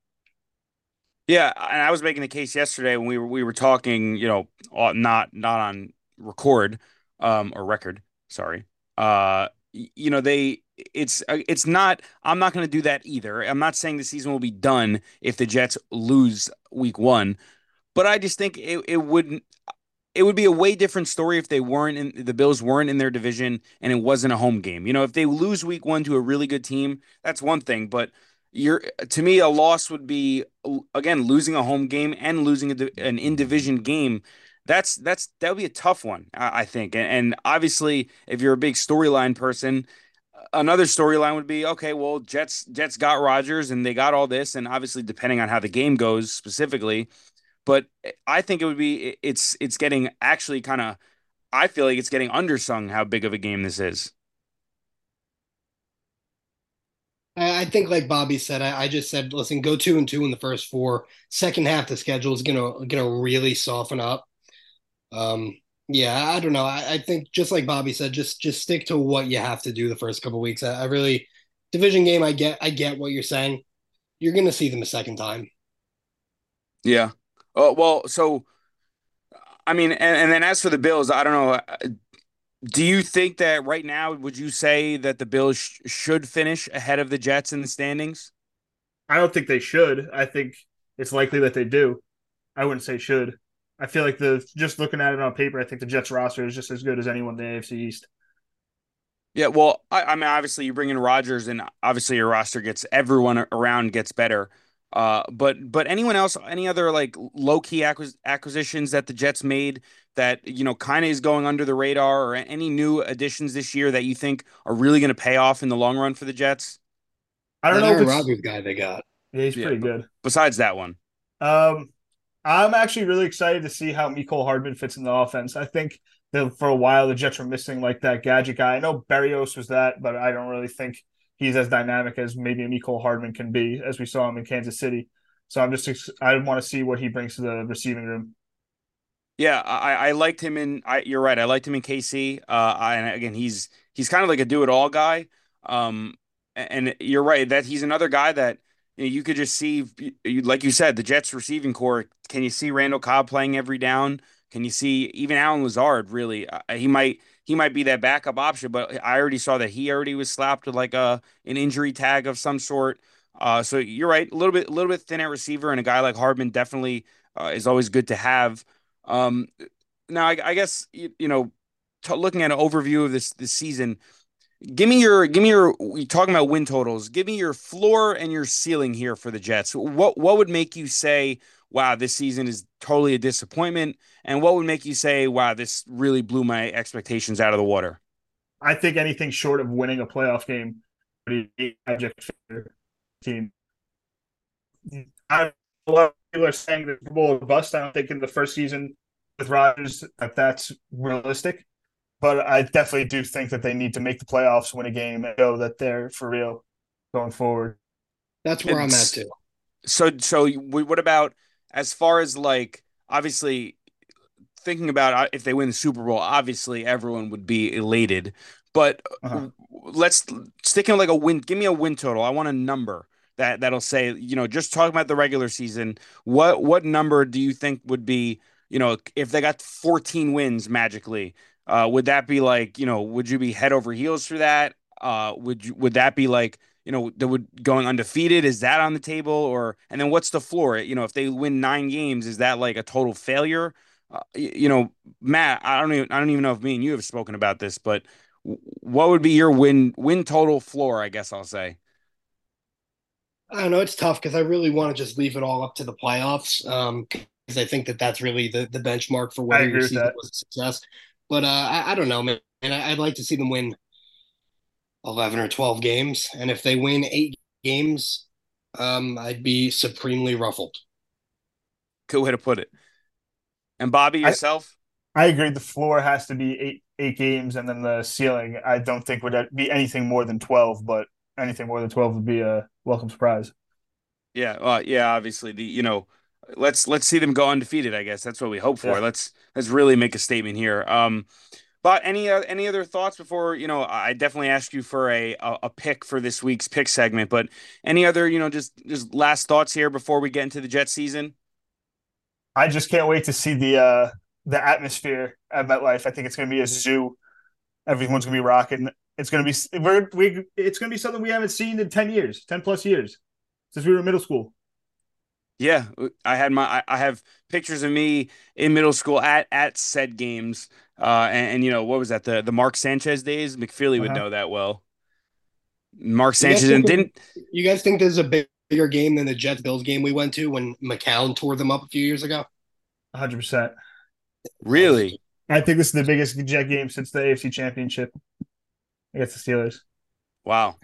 Yeah, and I was making the case yesterday when we were we were talking, you know, not not on record um or record, sorry. Uh you know, they it's uh, it's not I'm not going to do that either. I'm not saying the season will be done if the Jets lose week 1, but I just think it it wouldn't it would be a way different story if they weren't in the Bills weren't in their division and it wasn't a home game. You know, if they lose week one to a really good team, that's one thing. But you're to me, a loss would be again losing a home game and losing a, an in division game. That's that's that would be a tough one, I, think. And, and obviously, if you're a big storyline person, another storyline would be okay. Well, Jets Jets got Rodgers and they got all this, and obviously, depending on how the game goes specifically, but I think it would be it's it's getting actually kind of I feel like it's getting undersung how big of a game this is. I think, like Bobby said, I, I, just said, listen, go two and two in the first four. Second half, the schedule is gonna gonna really soften up. Um, yeah, I don't know. I, I, think just like Bobby said, just just stick to what you have to do the first couple weeks. I, I really division game. I get I get what you're saying. You're gonna see them a second time. Yeah, Oh well, so I mean, and, and then as for the Bills, I don't know. Uh, do you think that right now, would you say that the Bills sh- should finish ahead of the Jets in the standings? I don't think they should. I think it's likely that they do. I wouldn't say should. I feel like the just looking at it on paper, I think the Jets roster is just as good as anyone in the AFC East. Yeah, well, I, I mean, obviously you bring in Rodgers, and obviously your roster gets everyone around gets better. Uh, but but anyone else, any other like low key acquis- acquisitions that the Jets made that you know kind of is going under the radar, or any new additions this year that you think are really going to pay off in the long run for the Jets? I don't know. Aaron Rodgers guy they got. Yeah, he's yeah, pretty good. Besides that one, um, I'm actually really excited to see how Mecole Hardman fits in the offense. I think that for a while the Jets were missing like that gadget guy. I know Barrios was that, but I don't really think he's as dynamic as maybe a Mecole Hardman can be, as we saw him in Kansas City. So I'm just I want to see what he brings to the receiving room. Yeah, I, I liked him in. I, you're right. I liked him in KC. Uh, and again, he's he's kind of like a do it all guy. Um, and you're right that he's another guy that you, know, you could just see, like you said, the Jets receiving core. Can you see Randall Cobb playing every down? Can you see even Allen Lazard? Really, uh, he might he might be that backup option. But I already saw that he already was slapped with like a an injury tag of some sort. Uh, so you're right, a little bit, a little bit thin at receiver, and a guy like Hardman definitely uh, is always good to have. Um, now, I, I guess you, you know, t- looking at an overview of this this season, give me your, give me your. We talking about win totals. Give me your floor and your ceiling here for the Jets. What what would make you say, wow, this season is totally a disappointment? And what would make you say, wow, this really blew my expectations out of the water? I think anything short of winning a playoff game team. I, a lot of people are saying that Super Bowl bust. I don't think in the first season with Rodgers that that's realistic, but I definitely do think that they need to make the playoffs, win a game, and show that they're for real going forward. That's where it's, I'm at too. So, so what about as far as like obviously thinking about uh, if they win the Super Bowl, obviously everyone would be elated. But uh-huh. let's stick in like a win. Give me a win total. I want a number that that'll say you know just talking about the regular season. What what number do you think would be you know if they got 14 wins magically? Uh, would that be like you know would you be head over heels for that? Uh, would you would that be like you know, that would going undefeated. Is that on the table? Or and then what's the floor? You know, if they win nine games, is that like a total failure? Uh, you know, Matt, I don't even I don't even know if me and you have spoken about this, but what would be your win win total floor? I guess I'll say. I don't know. It's tough because I really want to just leave it all up to the playoffs. Um, because I think that that's really the, the benchmark for whether your season was a success. But uh, I, I don't know, man. And I, would like to see them win 11 or 12 games. And if they win eight games, um, I'd be supremely ruffled. Good way to put it. And Bobby, yourself? I, I agree. The floor has to be eight eight games, and then the ceiling I don't think would be anything more than twelve. But anything more than twelve would be a welcome surprise. Yeah, well, yeah. Obviously, the you know, let's let's see them go undefeated. I guess that's what we hope for. Yeah. Let's let's really make a statement here. Um, but any uh, any other thoughts before you know? I definitely ask you for a, a, a pick for this week's pick segment. But any other you know just just last thoughts here before we get into the Jet season? I just can't wait to see the uh, the atmosphere at MetLife. I think it's going to be a zoo. Everyone's going to be rocking. It's going to be we're we. It's going to be something we haven't seen in ten years, ten plus years, since we were in middle school. Yeah, I had my I have pictures of me in middle school at at said games uh, and, and, you know what was that the the Mark Sanchez days? McFeely would uh-huh. know that well. Mark Sanchez and didn't. You guys think this is a bigger game than the Jets Bills game we went to when McCown tore them up a few years ago? One hundred percent. Really? I think this is the biggest Jet game since the AFC Championship against the Steelers. Wow.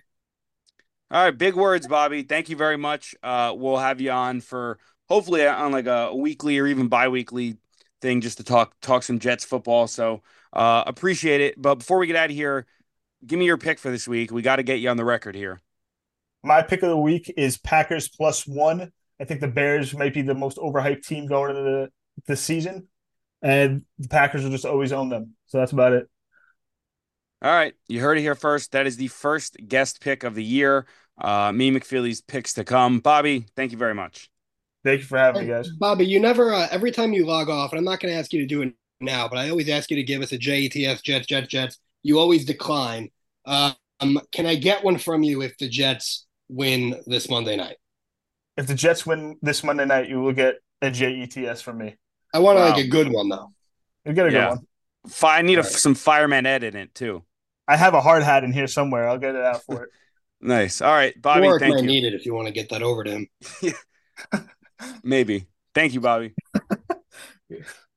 All right, big words, Bobby. Thank you very much. Uh, we'll have you on for hopefully on like a weekly or even bi-weekly thing just to talk talk some Jets football. So uh, appreciate it. But before we get out of here, give me your pick for this week. We got to get you on the record here. My pick of the week is Packers plus one. I think the Bears might be the most overhyped team going into the, the season, and the Packers will just always own them. So that's about it. All right, you heard it here first. That is the first guest pick of the year. Uh, me McFeely's picks to come. Bobby, thank you very much. Thank you for having me, guys. Bobby, you never, uh, every time you log off, and I'm not going to ask you to do it now, but I always ask you to give us a JETS, Jets, Jets, Jets. You always decline. Um, can I get one from you if the Jets win this Monday night? If the Jets win this Monday night, you will get a JETS from me. I want wow. like a good one, though. You get a yeah. good one. I need a, some fireman Ed in it, too. I have a hard hat in here somewhere. I'll get it out for it. nice. All right, Bobby. Work thank might you. need it if you want to get that over to him. Maybe. Thank you, Bobby.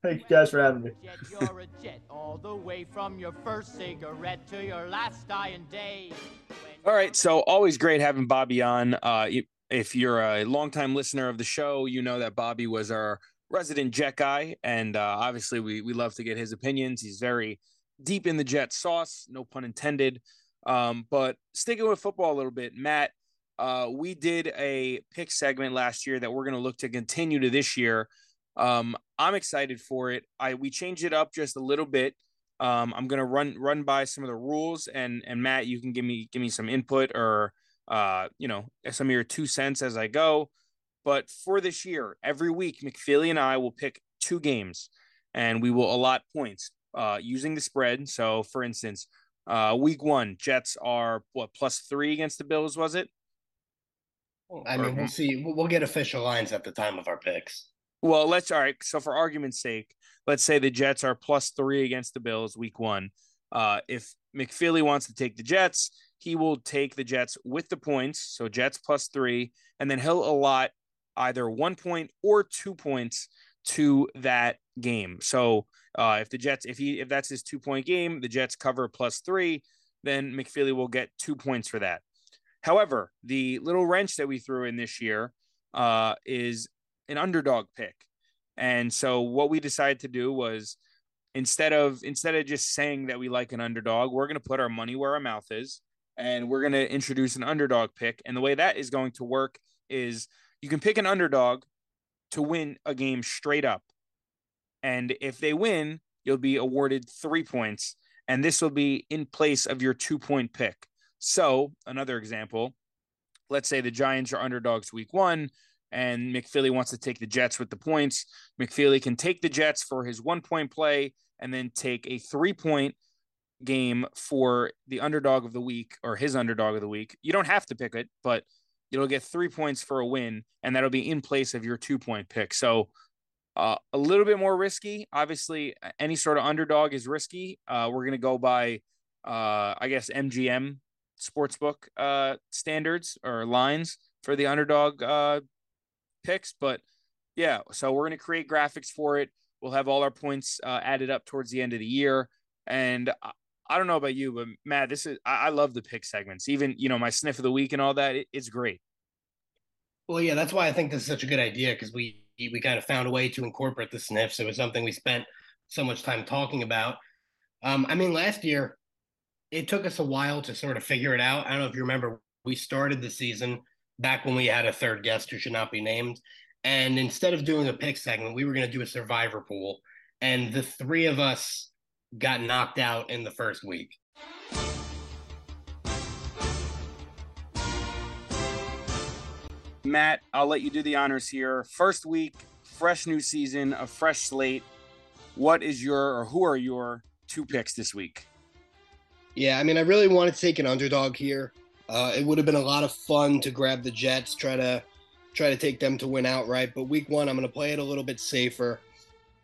Thank you guys for having me. You're a jet all the way from your first cigarette to your last dying day. All right, so always great having Bobby on. Uh, if you're a longtime listener of the show, you know that Bobby was our resident Jet guy, and uh, obviously we we love to get his opinions. He's very deep in the Jet sauce, no pun intended. Um, but sticking with football a little bit, Matt, uh, we did a pick segment last year that we're going to look to continue to this year. Um, I'm excited for it. I we changed it up just a little bit. Um, I'm gonna run run by some of the rules, and and Matt, you can give me give me some input or uh, you know some of your two cents as I go. But for this year, every week, McFeely and I will pick two games, and we will allot points uh, using the spread. So, for instance, uh, week one, Jets are what plus three against the Bills, was it? I mean, we'll see. We'll get official lines at the time of our picks. Well, let's all right. So for argument's sake, let's say the Jets are plus three against the Bills week one. Uh, if McFeely wants to take the Jets, he will take the Jets with the points. So Jets plus three, and then he'll allot either one point or two points to that game. So uh, if the Jets, if he if that's his two point game, the Jets cover plus three, then McFeely will get two points for that. However, the little wrench that we threw in this year uh, is an underdog pick. And so what we decided to do was instead of instead of just saying that we like an underdog, we're going to put our money where our mouth is and we're going to introduce an underdog pick. And the way that is going to work is you can pick an underdog to win a game straight up. And if they win, you'll be awarded 3 points and this will be in place of your 2 point pick. So, another example, let's say the Giants are underdogs week one and McFeely wants to take the Jets with the points. McFeely can take the Jets for his one point play and then take a three point game for the underdog of the week or his underdog of the week. You don't have to pick it, but you'll get three points for a win, and that'll be in place of your two point pick. So, uh, a little bit more risky. Obviously, any sort of underdog is risky. Uh, we're going to go by, uh, I guess, MGM sportsbook uh, standards or lines for the underdog uh, picks. But yeah, so we're going to create graphics for it. We'll have all our points uh, added up towards the end of the year. And I don't know about you, but Matt, this is I, I love the pick segments. Even you know my sniff of the week and all that. It, it's great. Well, yeah, that's why I think this is such a good idea because we we kind of found a way to incorporate the sniffs. It was something we spent so much time talking about. Um, I mean, last year it took us a while to sort of figure it out. I don't know if you remember, we started the season back when we had a third guest who should not be named, and instead of doing a pick segment, we were going to do a survivor pool, and the three of us got knocked out in the first week. Matt, I'll let you do the honors here. First week, fresh new season, a fresh slate. What is your or who are your two picks this week? Yeah, I mean, I really wanted to take an underdog here. Uh, it would have been a lot of fun to grab the Jets, try to try to take them to win outright. But week one, I'm going to play it a little bit safer.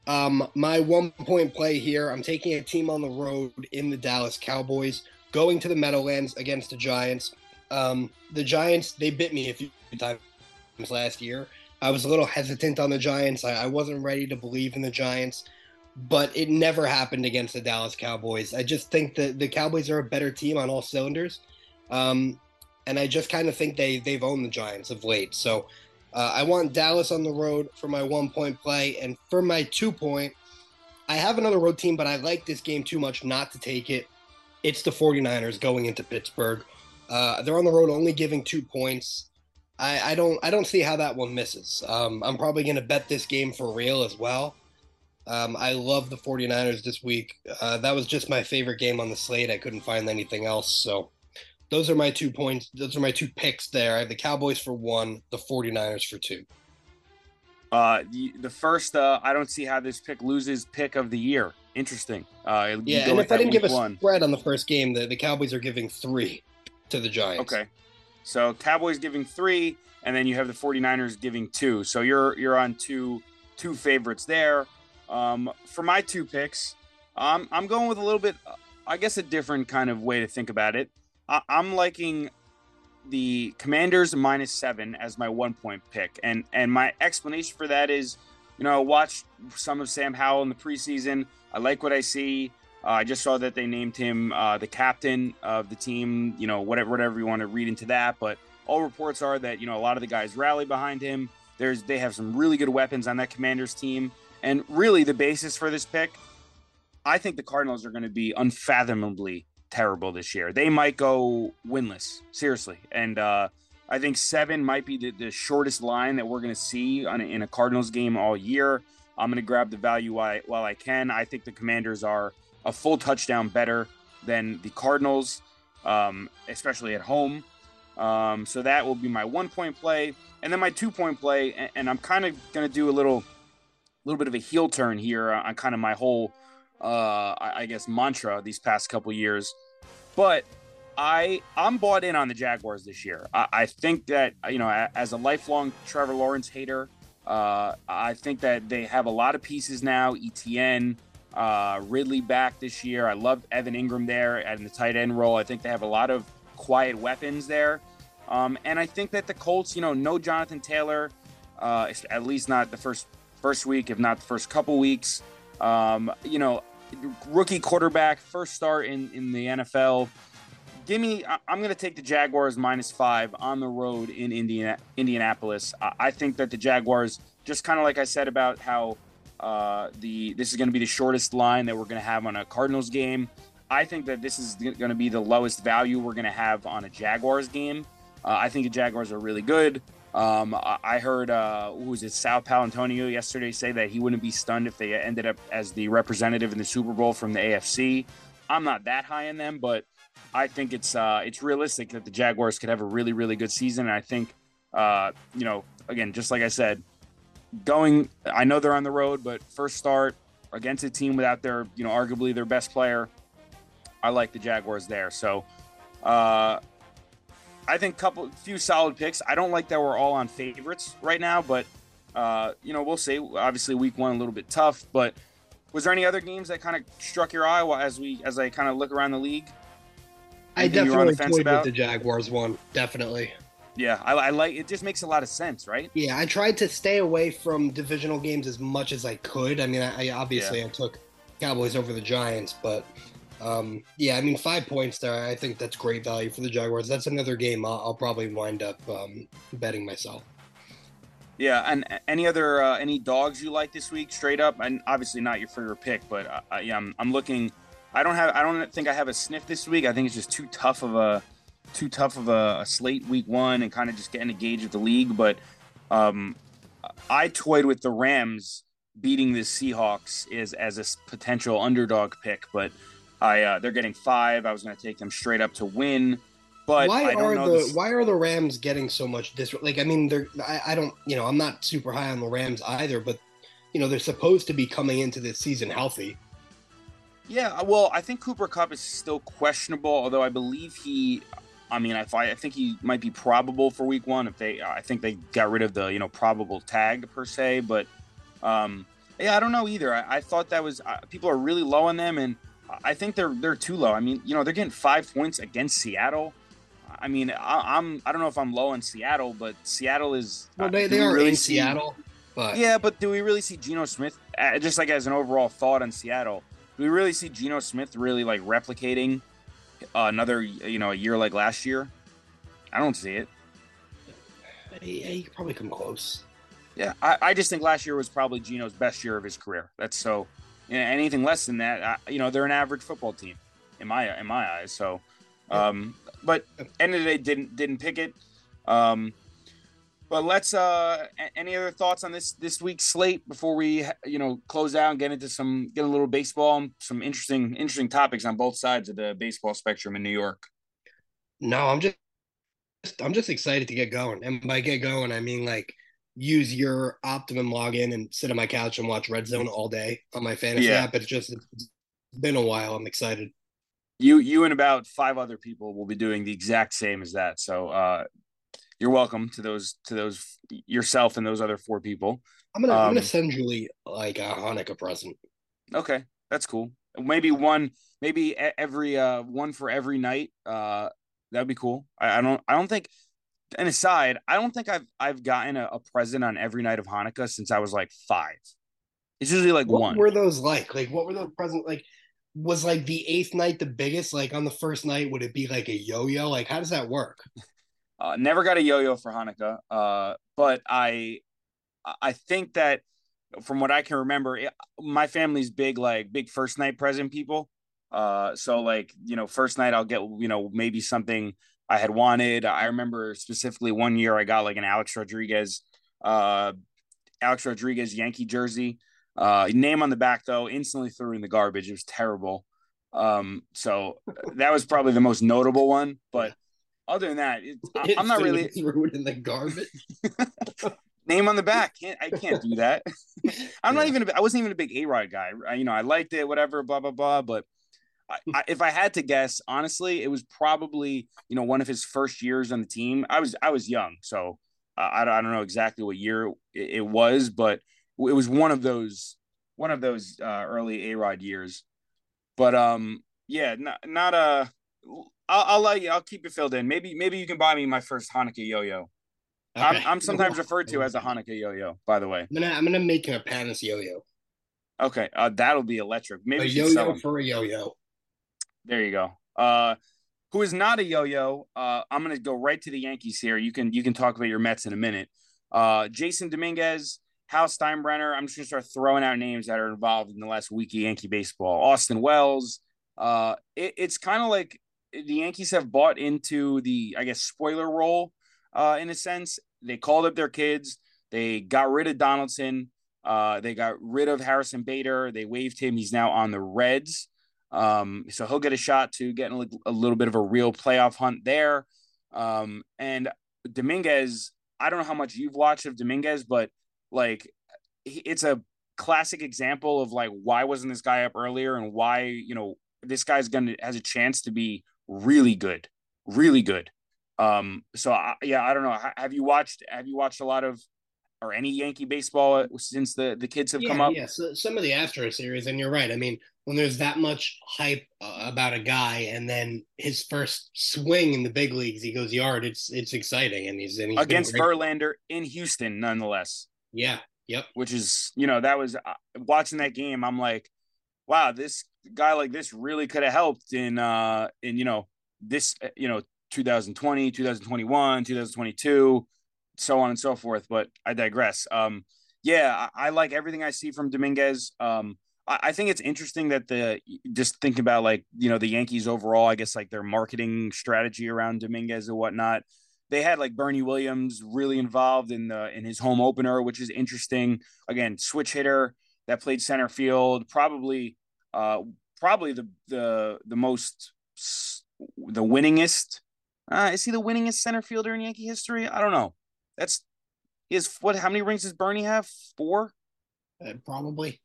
Um, my one point play here, I'm taking a team on the road in the Dallas Cowboys, going to the Meadowlands against the Giants. Um, the Giants, they bit me a few times last year. I was a little hesitant on the Giants. I, I wasn't ready to believe in the Giants, but it never happened against the Dallas Cowboys. I just think that the Cowboys are a better team on all cylinders. Um, and I just kind of think they they've owned the Giants of late. So uh, I want Dallas on the road for my one point play, and for my two point, I have another road team, but I like this game too much not to take it. It's the 49ers going into Pittsburgh. Uh, they're on the road only giving two points. I, I don't I don't see how that one misses. Um, I'm probably going to bet this game for real as well. Um, I love the 49ers this week. Uh, that was just my favorite game on the slate. I couldn't find anything else. So those are my two points. Those are my two picks there. I have the Cowboys for one, the 49ers for two. Uh, the, the first, uh, I don't see how this pick loses pick of the year. Interesting. Uh, yeah, and if I didn't give a one. spread on the first game, the, the Cowboys are giving three to the Giants. Okay. So Cowboys giving three, and then you have the 49ers giving two. So you're you're on two two favorites there. Um, for my two picks, um, I'm going with a little bit, I guess, a different kind of way to think about it. I, I'm liking the Commanders minus seven as my one point pick, and and my explanation for that is, you know, I watched some of Sam Howell in the preseason. I like what I see. Uh, I just saw that they named him uh, the captain of the team. You know, whatever whatever you want to read into that, but all reports are that you know a lot of the guys rally behind him. There's they have some really good weapons on that Commanders team, and really the basis for this pick, I think the Cardinals are going to be unfathomably terrible this year. They might go winless, seriously, and uh, I think seven might be the, the shortest line that we're going to see a, in a Cardinals game all year. I'm going to grab the value while, while I can. I think the Commanders are a full touchdown better than the Cardinals, um, especially at home. Um, so that will be my one point play, and then my two point play. And, and I'm kind of going to do a little, little bit of a heel turn here on kind of my whole, uh, I, guess, mantra these past couple years. But I I'm bought in on the Jaguars this year. I, I think that you know, as a lifelong Trevor Lawrence hater, uh, I think that they have a lot of pieces now. ETN, uh, Ridley back this year. I love Evan Engram there in the tight end role. I think they have a lot of quiet weapons there. Um, and I think that the Colts, you know, no Jonathan Taylor, uh, at least not the first first week, if not the first couple weeks. Um, you know, rookie quarterback, first start in, in the NFL. Give me, I'm going to take the Jaguars minus five on the road in Indiana, Indianapolis. I think that the Jaguars, just kind of like I said about how uh, the this is going to be the shortest line that we're going to have on a Cardinals game. I think that this is going to be the lowest value we're going to have on a Jaguars game. Uh, I think the Jaguars are really good. Um, I heard uh, who was it, Sal Paolantonio yesterday say that he wouldn't be stunned if they ended up as the representative in the Super Bowl from the AFC. I'm not that high in them, but I think it's uh, it's realistic that the Jaguars could have a really really good season. And I think uh, you know again, just like I said, going. I know they're on the road, but first start against a team without their, you know, arguably their best player. I like the Jaguars there. So, uh, I think couple few solid picks. I don't like that we're all on favorites right now, but uh, you know we'll see. Obviously, week one a little bit tough, but was there any other games that kind of struck your eye as we as I kind of look around the league? I definitely toyed with the Jaguars one. Definitely. Yeah, I, I, like it. Just makes a lot of sense, right? Yeah, I tried to stay away from divisional games as much as I could. I mean, I, I obviously yeah. I took Cowboys over the Giants, but Um, yeah, I mean, five points there. I think that's great value for the Jaguars. That's another game I'll, I'll probably wind up um, betting myself. Yeah, and any other uh, any dogs you like this week, straight up, and obviously not your favorite pick, but uh, yeah, I'm, I'm looking. I don't have. I don't think I have a sniff this week. I think it's just too tough of a too tough of a, a slate week one, and kind of just getting a gauge of the league. But um, I toyed with the Rams beating the Seahawks is as a potential underdog pick, but I uh, they're getting five. I was going to take them straight up to win. But why are the this... why are the Rams getting so much dis like I mean they're I, I don't you know I'm not super high on the Rams either but you know they're supposed to be coming into this season healthy. Yeah, well, I think Cooper Kupp is still questionable, although I believe he I mean, if I, I think he might be probable for week one if they I think they got rid of the, you know, probable tag per se, but um yeah, I don't know either. I, I thought that was uh, people are really low on them and I think they're they're too low. I mean, you know, they're getting 5 points against Seattle. I mean, I, am I don't know if I'm low in Seattle, but Seattle is. Well, they, uh, they are really in see, Seattle, but yeah, but do we really see Geno Smith uh, just like as an overall thought on Seattle? Do we really see Geno Smith really like replicating uh, another you know a year like last year? I don't see it. Yeah, he could probably come close. Yeah, I, I just think last year was probably Geno's best year of his career. That's so. You know, anything less than that, I, you know, they're an average football team in my in my eyes. So, um, but end of the day, didn't didn't pick it. Um, but let's. Uh, any other thoughts on this this week's slate before we you know close out and get into some get a little baseball, some interesting interesting topics on both sides of the baseball spectrum in New York. No, I'm just I'm just excited to get going, and by get going, I mean like use your Optimum login and sit on my couch and watch Red Zone all day on my fantasy yeah. app. It's just it's been a while. I'm excited you you and about five other people will be doing the exact same as that. So uh, you're welcome to those to those yourself and those other four people. I'm gonna um, I'm gonna um, send Julie like a Hanukkah present. Okay, that's cool. Maybe one, maybe every uh one for every night. Uh, that'd be cool. I, I don't I don't think. And aside, I don't think I've I've gotten a, a present on every night of Hanukkah since I was like five. It's usually like what one. What were those like? Like what were those presents like? was like the eighth night the biggest? Like on the first night, would it be like a yo-yo? Like how does that work? Uh, never got a yo-yo for Hanukkah, uh, but I I think that from what I can remember, it, my family's big like big first night present people. Uh, so like you know, first night I'll get you know maybe something I had wanted. I remember specifically one year I got like an Alex Rodriguez, uh, Alex Rodriguez Yankee jersey. Uh, name on the back though, instantly threw in the garbage. It was terrible. Um, so that was probably the most notable one. But other than that, it, I, am not really threw it in the garbage. name on the back. Can't I can't do that. I'm yeah. not even. A, I wasn't even a big A Rod guy. I, you know, I liked it, whatever, blah blah blah. But I, if I had to guess, honestly, it was probably you know one of his first years on the team. I was I was young, so uh, I, I don't know exactly what year it, it was, but it was one of those one of those uh, early A Rod years. But um, yeah, not not a. I'll, I'll let you. I'll keep it filled in. Maybe maybe you can buy me my first Hanukkah yo-yo. Okay. I'm, I'm sometimes referred to as a Hanukkah yo-yo. By the way, I'm gonna I'm gonna make a Panis yo-yo. Okay, uh, that'll be electric. Maybe a yo-yo for a yo-yo. There you go. Uh, who is not a yo-yo? Uh, I'm gonna go right to the Yankees here. You can you can talk about your Mets in a minute. Uh, Jasson Dominguez Hal Steinbrenner. I'm just gonna start throwing out names that are involved in the last week of Yankee baseball. Austin Wells. Uh, it, it's kind of like the Yankees have bought into the, I guess, spoiler role. Uh, in a sense, they called up their kids. They got rid of Donaldson. Uh, they got rid of Harrison Bader. They waived him. He's now on the Reds. Um, so he'll get a shot to getting a, a little bit of a real playoff hunt there. Um, and Dominguez, I don't know how much you've watched of Dominguez, but like it's a classic example of like why wasn't this guy up earlier and why you know this guy's gonna has a chance to be really good, really good. Um, so I, yeah, I don't know. Have you watched? Have you watched a lot of or any Yankee baseball since the the kids have yeah, come up? Yeah, so some of the Astro series, and you're right. I mean, when there's that much hype uh, about a guy, and then his first swing in the big leagues, he goes yard. It's it's exciting, and he's, and he's against Verlander in Houston, nonetheless. Yeah, Yep. Which is, you know, that was uh, watching that game. I'm like, wow, this guy like this really could have helped in uh in you know this you know 2020, 2021, 2022, so on and so forth. But I digress. Um, yeah, I, I like everything I see from Dominguez. Um, I, I think it's interesting that the just thinking about like you know the Yankees overall. I guess like their marketing strategy around Dominguez and whatnot. They had like Bernie Williams really involved in the in his home opener, which is interesting. Again, switch hitter that played center field, probably uh probably the the the most the winningest. Uh, is he the winningest center fielder in Yankee history? I don't know. That's is what? How many rings does Bernie have? Four. Uh, probably.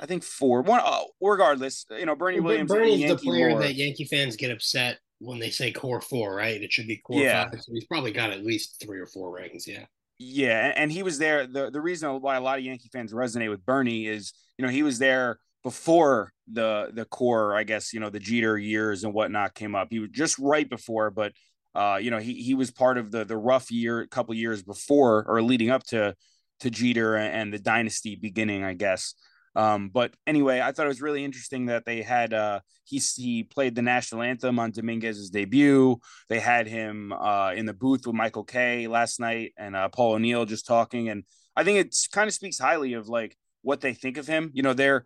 I think four. One. Uh, regardless, you know, Bernie Williams. Bernie's the player lore. that Yankee fans get upset when they say core four, right? It should be core yeah. five. So he's probably got at least three or four rings. Yeah. Yeah, and he was there. the The reason why a lot of Yankee fans resonate with Bernie is, you know, he was there before the the core, I guess, you know, the Jeter years and whatnot came up. He was just right before, but uh, you know, he he was part of the the rough year, a couple years before or leading up to to Jeter and the dynasty beginning, I guess. Um, but anyway, I thought it was really interesting that they had uh, he he played the national anthem on Dominguez's debut. They had him uh, in the booth with Michael Kay last night and uh, Paul O'Neill just talking, and I think it kind of speaks highly of like what they think of him. You know, they're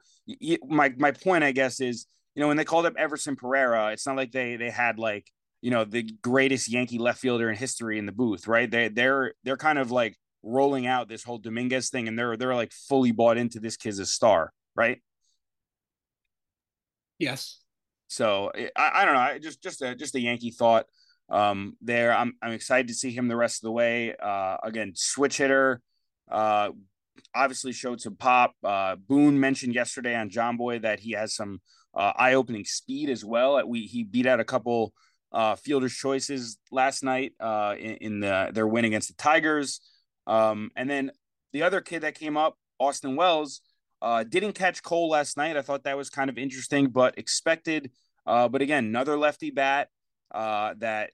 my my point, I guess, is you know when they called up Everson Pereira, it's not like they they had like you know the greatest Yankee left fielder in history in the booth, right? They they're they're kind of like rolling out this whole Dominguez thing, and they're they're like fully bought into this kid's a star, right? Yes. So I, I don't know. I just just a just a Yankee thought um, there. I'm I'm excited to see him the rest of the way. Uh, again, switch hitter. Uh, obviously showed some pop. Uh, Boone mentioned yesterday on John Boy that he has some uh, eye-opening speed as well. We he beat out a couple uh, fielders' choices last night uh, in, in the their win against the Tigers. Um, and then the other kid that came up, Austin Wells, uh, didn't catch Cole last night. I thought that was kind of interesting, but expected. Uh, but again, another lefty bat uh, that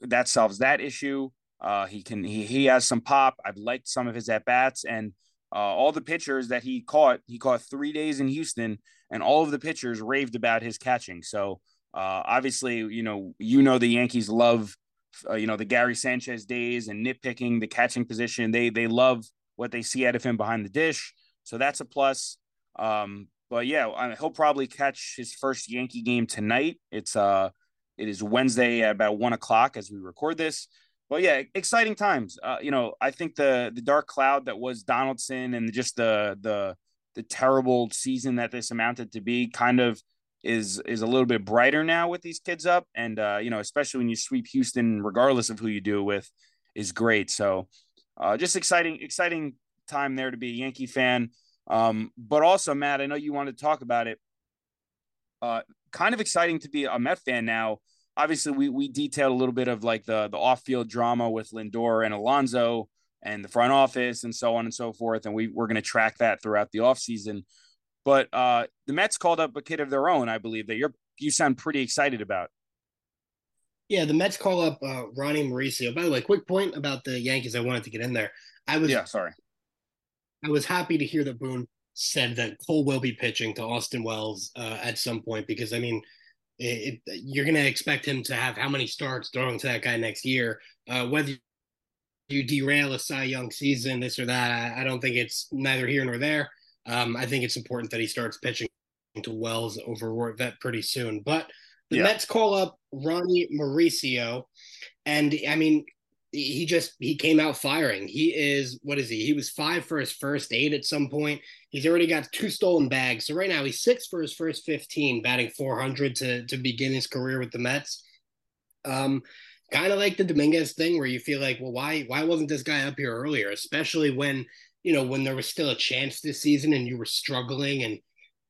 that solves that issue. Uh, he can he he has some pop. I've liked some of his at bats and uh, all the pitchers that he caught. He caught three days in Houston, and all of the pitchers raved about his catching. So uh, obviously, you know you know the Yankees love uh, you know the Gary Sanchez days and nitpicking the catching position. They they love what they see out of him behind the dish, so that's a plus. Um, but yeah, I he'll probably catch his first Yankee game tonight. It's uh, it is Wednesday at about one o'clock as we record this. But yeah, exciting times. Uh, you know, I think the the dark cloud that was Donaldson and just the the the terrible season that this amounted to be kind of is is a little bit brighter now with these kids up, and uh, you know, especially when you sweep Houston, regardless of who you do it with, is great. So, uh, just exciting, exciting time there to be a Yankee fan. Um, but also, Matt, I know you wanted to talk about it. Uh, kind of exciting to be a Met fan now. Obviously, we we detailed a little bit of like the the off field drama with Lindor and Alonso and the front office and so on and so forth, and we we're going to track that throughout the off season. But uh, the Mets called up a kid of their own, I believe that you're you sound pretty excited about. Yeah, the Mets call up uh, Ronnie Mauricio. By the way, quick point about the Yankees. I wanted to get in there. I was yeah, sorry. I was happy to hear that Boone said that Cole will be pitching to Austin Wells uh, at some point because I mean, it, it, you're going to expect him to have how many starts throwing to that guy next year? Uh, whether you derail a Cy Young season, this or that, I, I don't think it's neither here nor there. Um, I think it's important that he starts pitching to Wells over Vet pretty soon. But the yeah. Mets call up Ronnie Mauricio, and I mean, he just he came out firing. He is what is he? He was five for his first eight at some point. He's already got two stolen bags. So right now he's six for his first fifteen, batting four hundred to to begin his career with the Mets. Um, kind of like the Dominguez thing, where you feel like, well, why why wasn't this guy up here earlier? Especially when you know, when there was still a chance this season and you were struggling. And,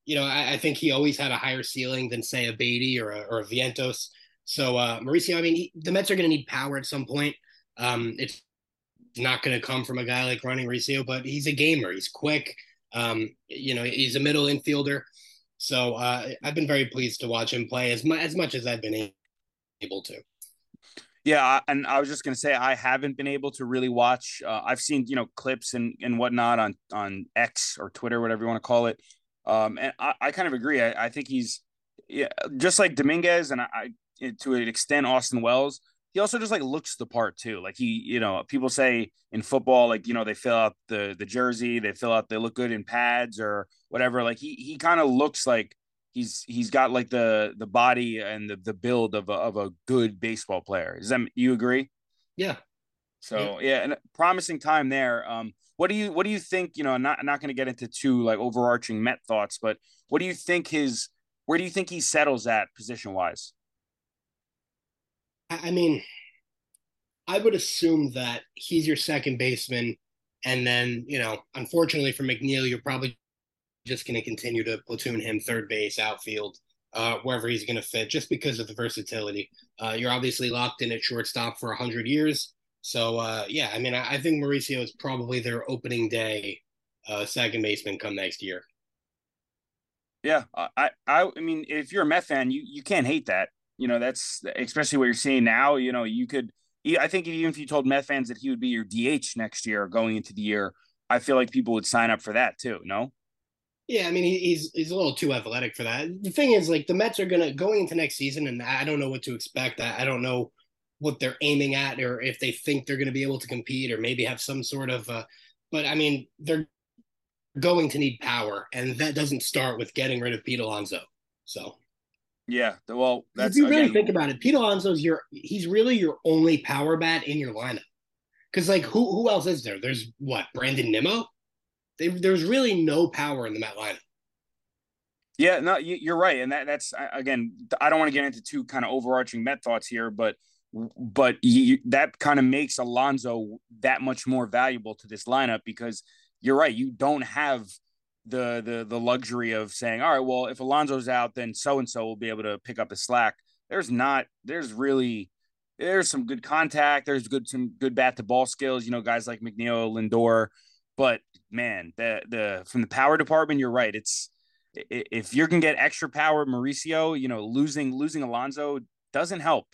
you know, I, I think he always had a higher ceiling than, say, a Baty or a, or a Vientos. So, uh, Mauricio, I mean, he, the Mets are going to need power at some point. Um, it's not going to come from a guy like Ronnie Mauricio, but he's a gamer. He's quick. Um, you know, he's a middle infielder. So uh, I've been very pleased to watch him play as, mu- as much as I've been able to. Yeah, and I was just gonna say I haven't been able to really watch. Uh, I've seen you know clips and and whatnot on on X or Twitter, whatever you want to call it. Um, and I, I kind of agree. I, I think he's yeah, just like Dominguez and I, I to an extent Austin Wells. He also just like looks the part too. Like he, you know, people say in football, like you know, they fill out the the jersey, they fill out, they look good in pads or whatever. Like he he kind of looks like he's he's got like the the body and the, the build of a, of a good baseball player. Is that you agree? Yeah. So yeah, yeah and promising time there. Um, what do you what do you think? You know, I'm not I'm not going to get into too like overarching Met thoughts, but what do you think his where do you think he settles at position wise? I mean, I would assume that he's your second baseman, and then you know, unfortunately for McNeil, you're probably just going to continue to platoon him third base, outfield, uh, wherever he's going to fit, just because of the versatility. Uh, you're obviously locked in at shortstop for hundred years, so uh, yeah, I mean, I, I, think Mauricio is probably their opening day uh, second baseman come next year. Yeah, I, I, I mean, if you're a Met fan, you you can't hate that. You know, that's especially what you're seeing now. You know, you could. I think even if you told Met fans that he would be your DH next year, going into the year, I feel like people would sign up for that too. No. Yeah, I mean he's he's a little too athletic for that. The thing is, like the Mets are gonna going into next season, and I don't know what to expect. I, I don't know what they're aiming at, or if they think they're going to be able to compete, or maybe have some sort of. Uh, but I mean, they're going to need power, and that doesn't start with getting rid of Pete Alonso. So. Yeah, well, that's if you really again, think about it. Pete Alonso's your he's really your only power bat in your lineup. Because like who who else is there? There's what Brandon Nimmo. They, there's really no power in the Met lineup. Yeah, no, you, are right, and that that's again. I don't want to get into two kind of overarching Met thoughts here, but but you, that kind of makes Alonso that much more valuable to this lineup because you're right. You don't have the the the luxury of saying, all right, well, if Alonso's out, then so and so will be able to pick up the slack. There's not. There's really there's some good contact. There's good some good bat to ball skills. You know, guys like McNeil, Lindor. But man, the the from the power department, you're right. It's if you can get extra power, Mauricio, you know, losing losing Alonso doesn't help.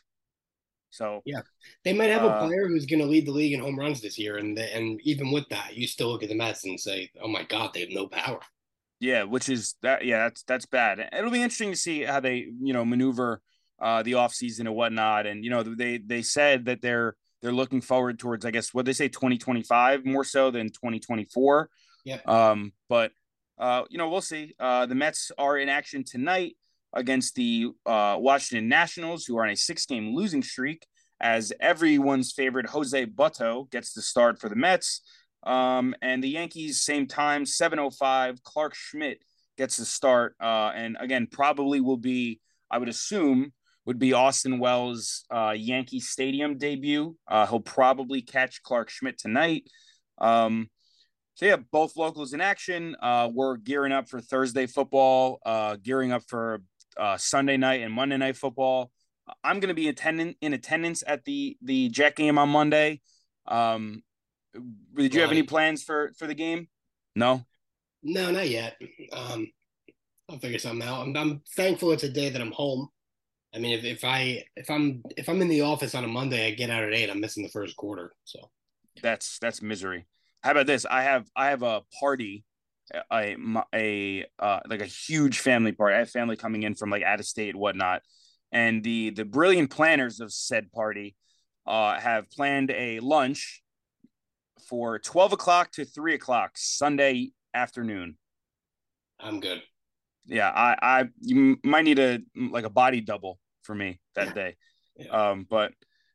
So yeah, they might have uh, a player who's going to lead the league in home runs this year, and the, and even with that, you still look at the Mets and say, "Oh my God, they have no power." Yeah, which is that. Yeah, that's that's bad. It'll be interesting to see how they you know maneuver uh, the offseason and whatnot. And you know they they said that they're they're looking forward towards I guess what they say 2025 more so than 2024. Yeah. Um, but uh, you know we'll see. Uh, the Mets are in action tonight against the uh, Washington Nationals, who are on a six game losing streak, as everyone's favorite Jose Butto gets the start for the Mets. Um, and the Yankees, same time, 7.05, Clarke Schmidt gets the start. Uh, and again, probably will be, I would assume, would be Austin Wells' uh, Yankee Stadium debut. Uh, he'll probably catch Clarke Schmidt tonight. Um, so yeah, both locals in action. Uh, we're gearing up for Thursday football, uh, gearing up for uh, Sunday night and Monday night football. I'm going to be attending in attendance at the the Jet game on Monday. Um, did you have any plans for for the game? No. No, not yet. Um, I'll figure something out. I'm, I'm thankful it's a day that I'm home. I mean, if, if I if I'm if I'm in the office on a Monday, I get out at eight. I'm missing the first quarter, so that's that's misery. How about this? I have I have a party a a uh, like a huge family party. I have family coming in from like out of state, whatnot, and the the brilliant planners of said party uh, have planned a lunch for twelve o'clock to three o'clock Sunday afternoon. I'm good. Yeah, I I you might need a like a body double for me that yeah. day. Yeah. Um, but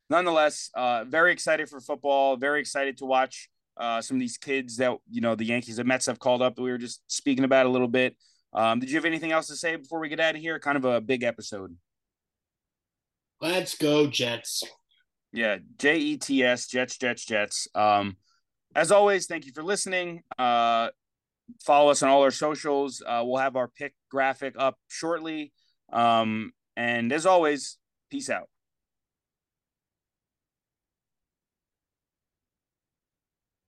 nonetheless, uh, very excited for football. Very excited to watch uh, some of these kids that you know the Yankees, the Mets have called up that we were just speaking about a little bit. Um, did you have anything else to say before we get out of here? Kind of a big episode. Let's go Jets. Yeah, J E T S Jets Jets Jets. Um, as always, thank you for listening. Uh, follow us on all our socials. Uh, we'll have our pick graphic up shortly. Um, and as always, peace out.